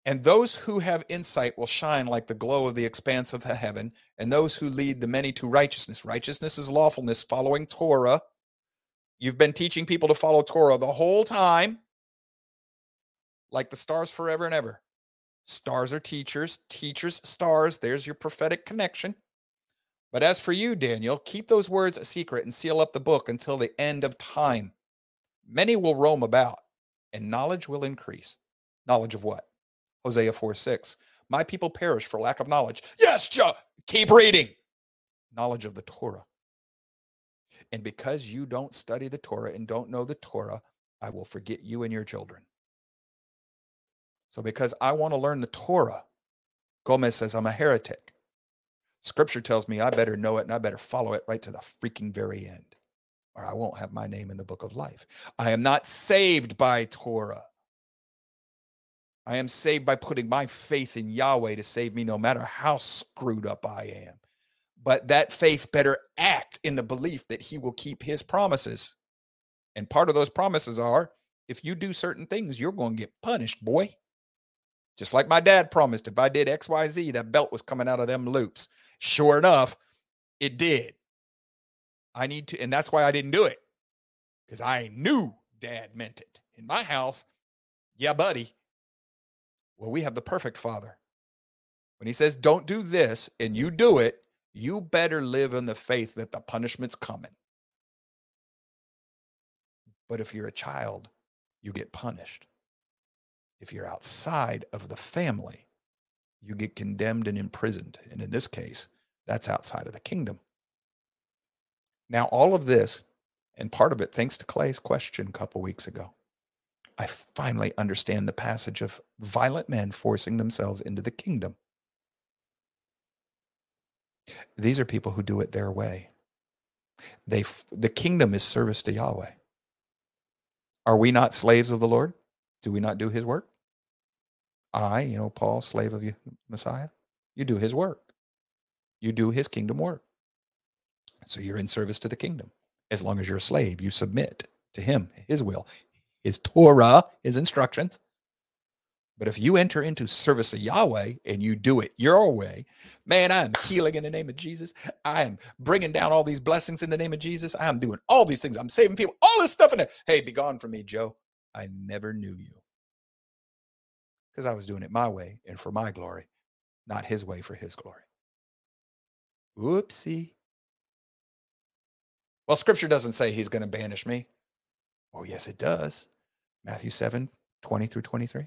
And those who have insight will shine like the glow of the expanse of the heaven, and those who lead the many to righteousness. Righteousness is lawfulness, following Torah. You've been teaching people to follow Torah the whole time, like the stars forever and ever. Stars are teachers, teachers, stars. There's your prophetic connection. But as for you, Daniel, keep those words a secret and seal up the book until the end of time. Many will roam about, and knowledge will increase. Knowledge of what? Hosea 4 6. My people perish for lack of knowledge. Yes, Joe, keep reading. Knowledge of the Torah. And because you don't study the Torah and don't know the Torah, I will forget you and your children. So, because I want to learn the Torah, Gomez says I'm a heretic. Scripture tells me I better know it and I better follow it right to the freaking very end, or I won't have my name in the book of life. I am not saved by Torah. I am saved by putting my faith in Yahweh to save me no matter how screwed up I am. But that faith better act in the belief that he will keep his promises. And part of those promises are if you do certain things, you're going to get punished, boy. Just like my dad promised, if I did XYZ, that belt was coming out of them loops. Sure enough, it did. I need to, and that's why I didn't do it because I knew dad meant it. In my house, yeah, buddy, well, we have the perfect father. When he says, don't do this, and you do it, you better live in the faith that the punishment's coming. But if you're a child, you get punished. If you're outside of the family, you get condemned and imprisoned. And in this case, that's outside of the kingdom. Now, all of this, and part of it thanks to Clay's question a couple weeks ago, I finally understand the passage of violent men forcing themselves into the kingdom. These are people who do it their way. They the kingdom is service to Yahweh. Are we not slaves of the Lord? Do we not do his work? I, you know, Paul, slave of the Messiah, you do his work. You do his kingdom work. So you're in service to the kingdom. As long as you're a slave, you submit to him, his will, his Torah, his instructions. But if you enter into service of Yahweh and you do it your way, man, I am healing in the name of Jesus. I am bringing down all these blessings in the name of Jesus. I am doing all these things. I'm saving people, all this stuff in it. Hey, be gone from me, Joe. I never knew you because I was doing it my way and for my glory, not his way for his glory. Whoopsie. Well, scripture doesn't say he's going to banish me. Oh, yes, it does. Matthew 7 20 through 23.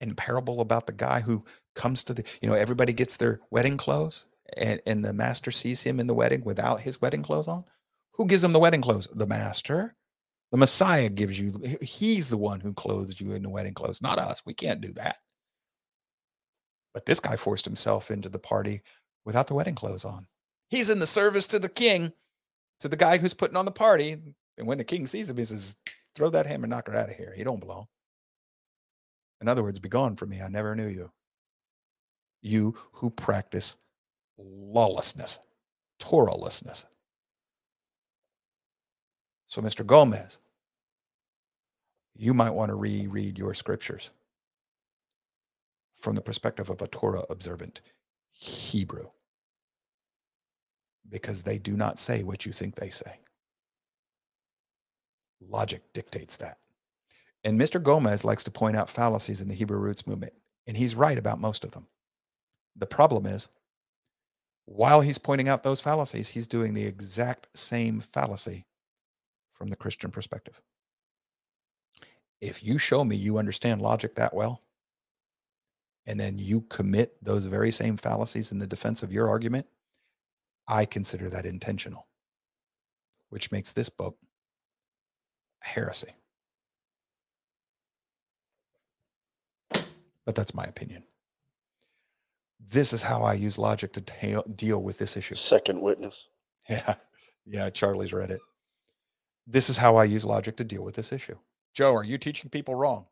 and parable about the guy who comes to the, you know, everybody gets their wedding clothes and, and the master sees him in the wedding without his wedding clothes on? Who gives him the wedding clothes? The master. The Messiah gives you, he's the one who clothes you in the wedding clothes, not us. We can't do that. But this guy forced himself into the party without the wedding clothes on. He's in the service to the king, to the guy who's putting on the party. And when the king sees him, he says, throw that hammer knocker out of here. He don't belong. In other words, be gone from me. I never knew you. You who practice lawlessness, Torahlessness. So, Mr. Gomez, you might want to reread your scriptures from the perspective of a Torah observant Hebrew because they do not say what you think they say. Logic dictates that. And Mr. Gomez likes to point out fallacies in the Hebrew roots movement, and he's right about most of them. The problem is, while he's pointing out those fallacies, he's doing the exact same fallacy from the Christian perspective. If you show me you understand logic that well, and then you commit those very same fallacies in the defense of your argument, I consider that intentional, which makes this book heresy. But that's my opinion. This is how I use logic to ta- deal with this issue. Second witness. Yeah. Yeah. Charlie's read it this is how I use logic to deal with this issue. Joe, are you teaching people wrong?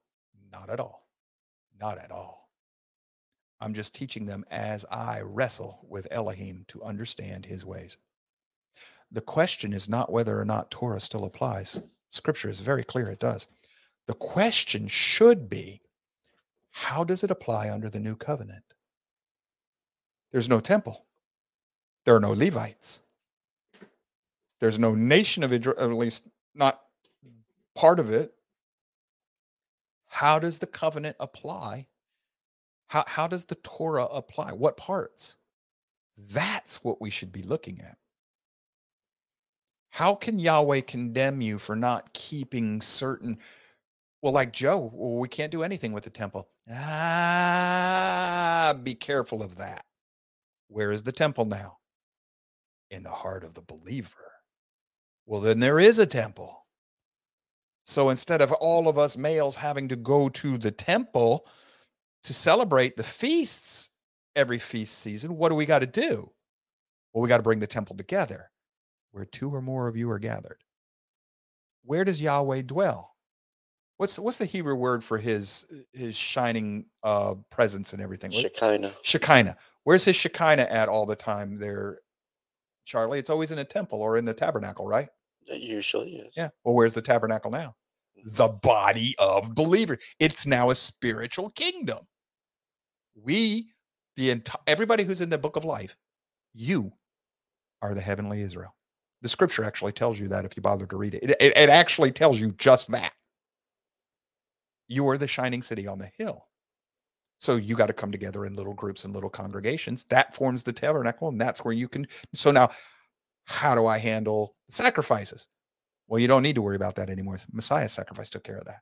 Not at all. Not at all. I'm just teaching them as I wrestle with Elohim to understand his ways. The question is not whether or not Torah still applies. Scripture is very clear it does. The question should be how does it apply under the new covenant? There's no temple, there are no Levites, there's no nation of Israel, at least not part of it. How does the covenant apply? How, how does the Torah apply? What parts? That's what we should be looking at. How can Yahweh condemn you for not keeping certain? Well, like Joe, well, we can't do anything with the temple. Ah, be careful of that. Where is the temple now? In the heart of the believer. Well, then there is a temple. So instead of all of us males having to go to the temple to celebrate the feasts every feast season, what do we got to do? Well, we got to bring the temple together where two or more of you are gathered. Where does Yahweh dwell? What's what's the Hebrew word for his his shining uh presence and everything? Shekinah. Shekinah. Where's his Shekinah at all the time there, Charlie? It's always in a temple or in the tabernacle, right? Usually, yes. Yeah. Well, where's the tabernacle now? The body of believers. It's now a spiritual kingdom. We, the entire everybody who's in the book of life, you are the heavenly Israel. The scripture actually tells you that if you bother to read it. It, it, it actually tells you just that. You are the shining city on the hill. So you got to come together in little groups and little congregations. That forms the tabernacle, and that's where you can. So now how do I handle sacrifices? Well, you don't need to worry about that anymore. Messiah's sacrifice took care of that.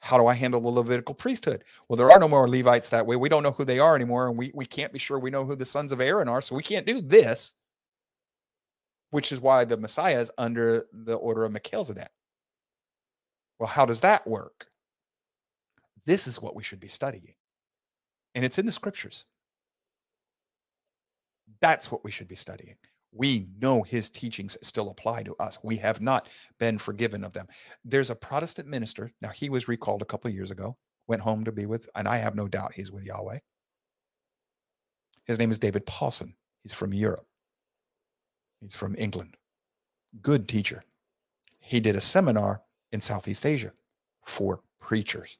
How do I handle the Levitical priesthood? Well, there are no more Levites that way. We don't know who they are anymore, and we, we can't be sure we know who the sons of Aaron are, so we can't do this, which is why the Messiah is under the order of Melchizedek. Well, how does that work? This is what we should be studying. And it's in the scriptures. That's what we should be studying we know his teachings still apply to us. We have not been forgiven of them. There's a Protestant minister. Now, he was recalled a couple of years ago, went home to be with, and I have no doubt he's with Yahweh. His name is David Pawson. He's from Europe, he's from England. Good teacher. He did a seminar in Southeast Asia for preachers.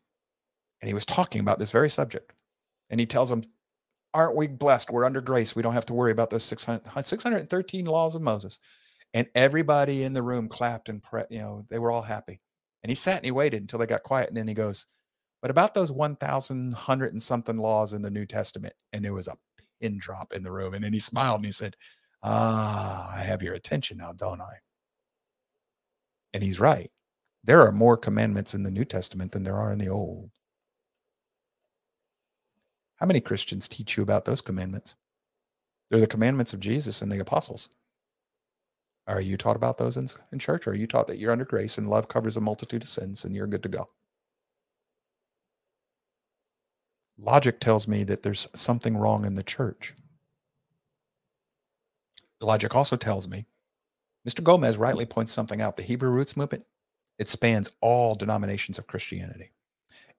And he was talking about this very subject. And he tells them aren't we blessed? We're under grace. We don't have to worry about those 600, 613 laws of Moses. And everybody in the room clapped and, pre- you know, they were all happy. And he sat and he waited until they got quiet. And then he goes, but about those 1,100 and something laws in the New Testament. And there was a pin drop in the room. And then he smiled and he said, ah, I have your attention now, don't I? And he's right. There are more commandments in the New Testament than there are in the Old. How many Christians teach you about those commandments? They're the commandments of Jesus and the apostles. Are you taught about those in, in church? Or are you taught that you're under grace and love covers a multitude of sins and you're good to go? Logic tells me that there's something wrong in the church. Logic also tells me, Mr. Gomez rightly points something out. The Hebrew roots movement, it spans all denominations of Christianity.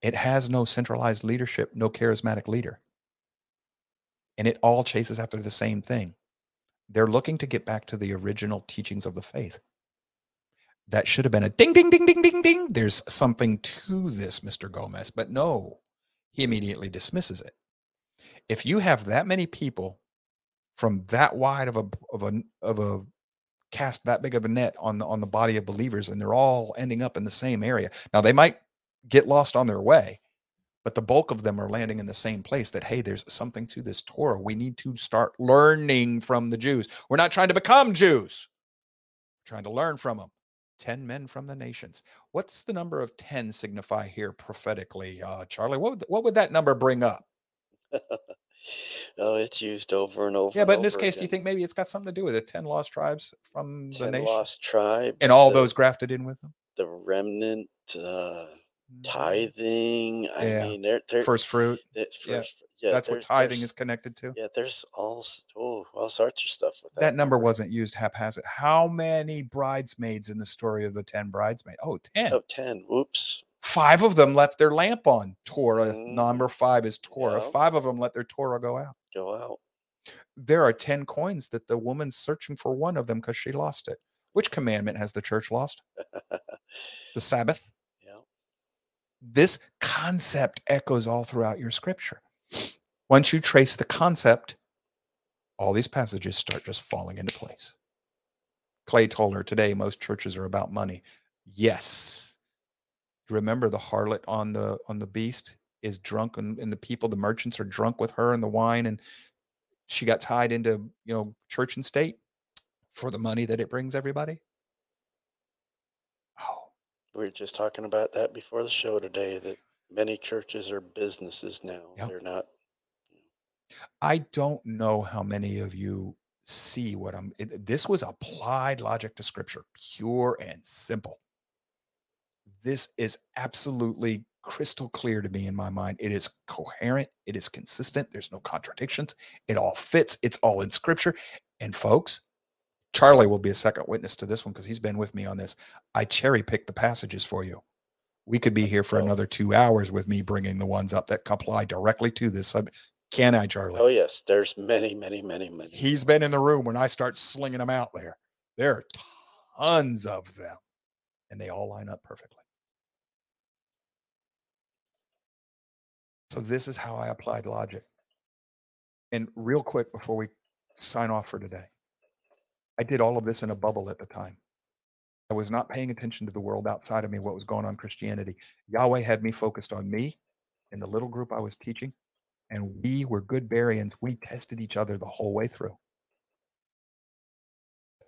It has no centralized leadership, no charismatic leader. And it all chases after the same thing. They're looking to get back to the original teachings of the faith. That should have been a ding, ding, ding, ding, ding, ding. There's something to this, Mr. Gomez. But no, he immediately dismisses it. If you have that many people from that wide of a of a of a cast that big of a net on the on the body of believers and they're all ending up in the same area. Now they might get lost on their way, but the bulk of them are landing in the same place that hey there's something to this torah. We need to start learning from the jews. We're not trying to become jews. We're trying to learn from them 10 men from the nations. What's the number of 10 signify here prophetically uh, charlie? What would, what would that number bring up oh, it's used over and over. yeah but in this case do you think maybe it's got something to do with it 10 lost tribes from the nation lost tribes and all the, those grafted in with them the remnant uh, tithing. I Yeah. mean, there, there, first fruit It's yeah, first, yeah, that's what tithing is connected to Yeah, there's all oh all sorts of stuff with that. that number wasn't used haphazard. How many bridesmaids in the story of the 10 bridesmaids? Oh, 10. Oh, 10. Whoops. Five of them left their lamp on. Torah, Mm. number five is Torah. Yeah. Five of them let their Torah go out. Go out. There are 10 coins that the woman's searching for one of them because she lost it. Which commandment has the church lost? The Sabbath. Yeah. This concept echoes all throughout your scripture. Once you trace the concept, all these passages start just falling into place. Clay told her today most churches are about money. Yes. Remember the harlot on the on the beast is drunk and, and the people, the merchants are drunk with her and the wine, and she got tied into you know church and state for the money that it brings everybody. Oh, We were just talking about that before the show today that many churches are businesses now. Yep. They're not. I don't know how many of you see what I'm. It, this was applied logic to scripture, pure and simple. This is absolutely crystal clear to me in my mind. It is coherent, it is consistent, there's no contradictions, it all fits, it's all in scripture. And folks, Charlie will be a second witness to this one because he's been with me on this. I cherry picked the passages for you. We could be here for Oh. another two hours with me bringing the ones up that apply directly to this. Can I, Charlie? Oh, yes. There's many, many, many, many. He's been in the room when I start slinging them out there. There are tons of them, and they all line up perfectly. So, this is how I applied logic. And real quick before we sign off for today, I did all of this in a bubble at the time. I was not paying attention to the world outside of me, what was going on Christianity. Yahweh had me focused on me and the little group I was teaching, and we were good Bereans. We tested each other the whole way through.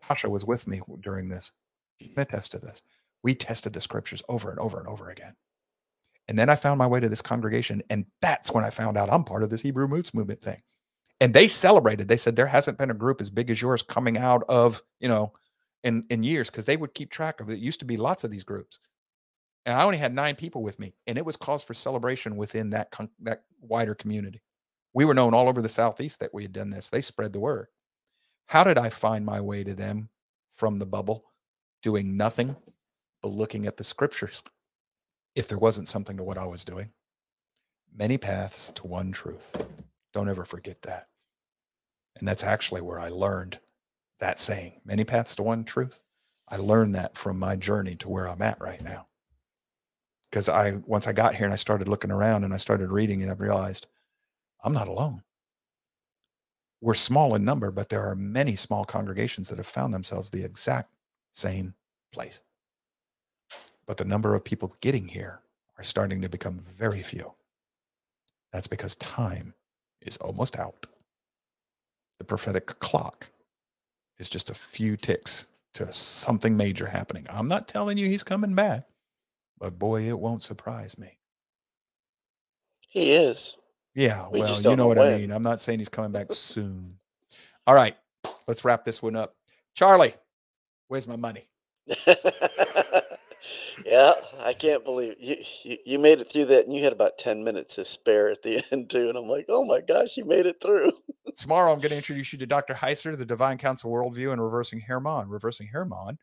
Tasha was with me during this. She can attest to this. We tested the scriptures over and over and over again. And then I found my way to this congregation, and that's when I found out I'm part of this Hebrew Roots movement thing. And they celebrated. They said there hasn't been a group as big as yours coming out of, you know, in in years because they would keep track of it. It used to be lots of these groups. And I only had nine people with me, and it was cause for celebration within that con- that wider community. We were known all over the southeast that we had done this. They spread the word. How did I find my way to them from the bubble, doing nothing but looking at the scriptures? If there wasn't something to what I was doing, many paths to one truth. Don't ever forget that. And that's actually where I learned that saying many paths to one truth. I learned that from my journey to where I'm at right now. Because I, once I got here and I started looking around and I started reading and I realized I'm not alone. We're small in number, but there are many small congregations that have found themselves the exact same place. But the number of people getting here are starting to become very few. That's because time is almost out. The prophetic clock is just a few ticks to something major happening. I'm not telling you he's coming back, but boy, it won't surprise me. He is. Yeah, We well, you know know what I mean. I'm not saying he's coming back soon. All right, let's wrap this one up. Charlie, where's my money? yeah, I can't believe you, you you made it through that, and you had about ten minutes to spare at the end too. And I'm like, oh my gosh, you made it through. Tomorrow, I'm going to introduce you to Dr. Heiser, the Divine Council Worldview, and Reversing Hermon. Reversing Hermon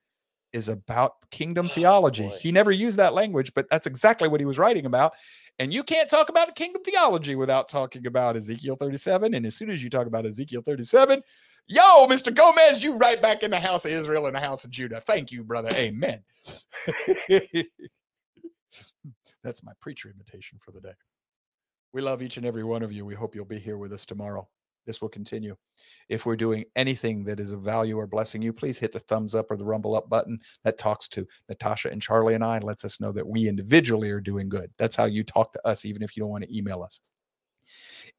is about kingdom oh, theology. boy. he never used that language, but that's exactly what he was writing about. And you can't talk about kingdom theology without talking about Ezekiel 37. And as soon as you talk about Ezekiel 37, yo, Mr. Gomez, you right back in the house of Israel and the house of Judah. Thank you, brother. Amen. that's my preacher invitation for the day. We love each and every one of you. We hope you'll be here with us tomorrow. This will continue. If we're doing anything that is of value or blessing you, please hit the thumbs up or the rumble up button that talks to Natasha and Charlie and I and lets us know that we individually are doing good. That's how you talk to us, even if you don't want to email us.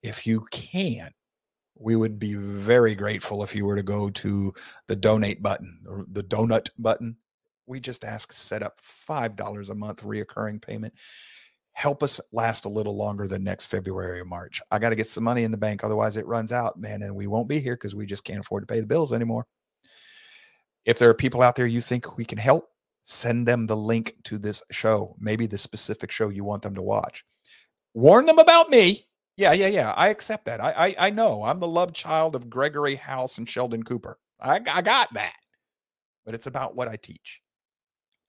If you can, we would be very grateful if you were to go to the donate button or the donut button. We just ask set up $5 a month reoccurring payment help us last a little longer than next February or March. I got to get some money in the bank, otherwise it runs out, man, and we won't be here because we just can't afford to pay the bills anymore. If there are people out there you think we can help, send them the link to this show, maybe the specific show you want them to watch. Warn them about me. Yeah, yeah, yeah. I accept that. I, I, I know I'm the love child of Gregory House and Sheldon Cooper. I, I got that. But it's about what I teach.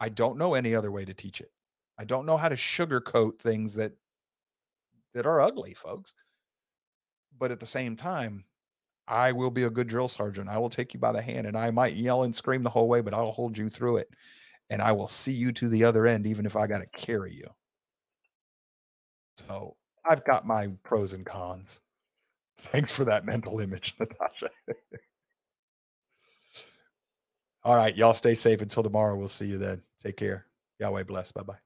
I don't know any other way to teach it. I don't know how to sugarcoat things that that are ugly, folks. But at the same time, I will be a good drill sergeant. I will take you by the hand and I might yell and scream the whole way, but I'll hold you through it. And I will see you to the other end, even if I got to carry you. So I've got my pros and cons. Thanks for that mental image, Natasha. All right, y'all stay safe until tomorrow. We'll see you then. Take care. Yahweh bless. Bye bye.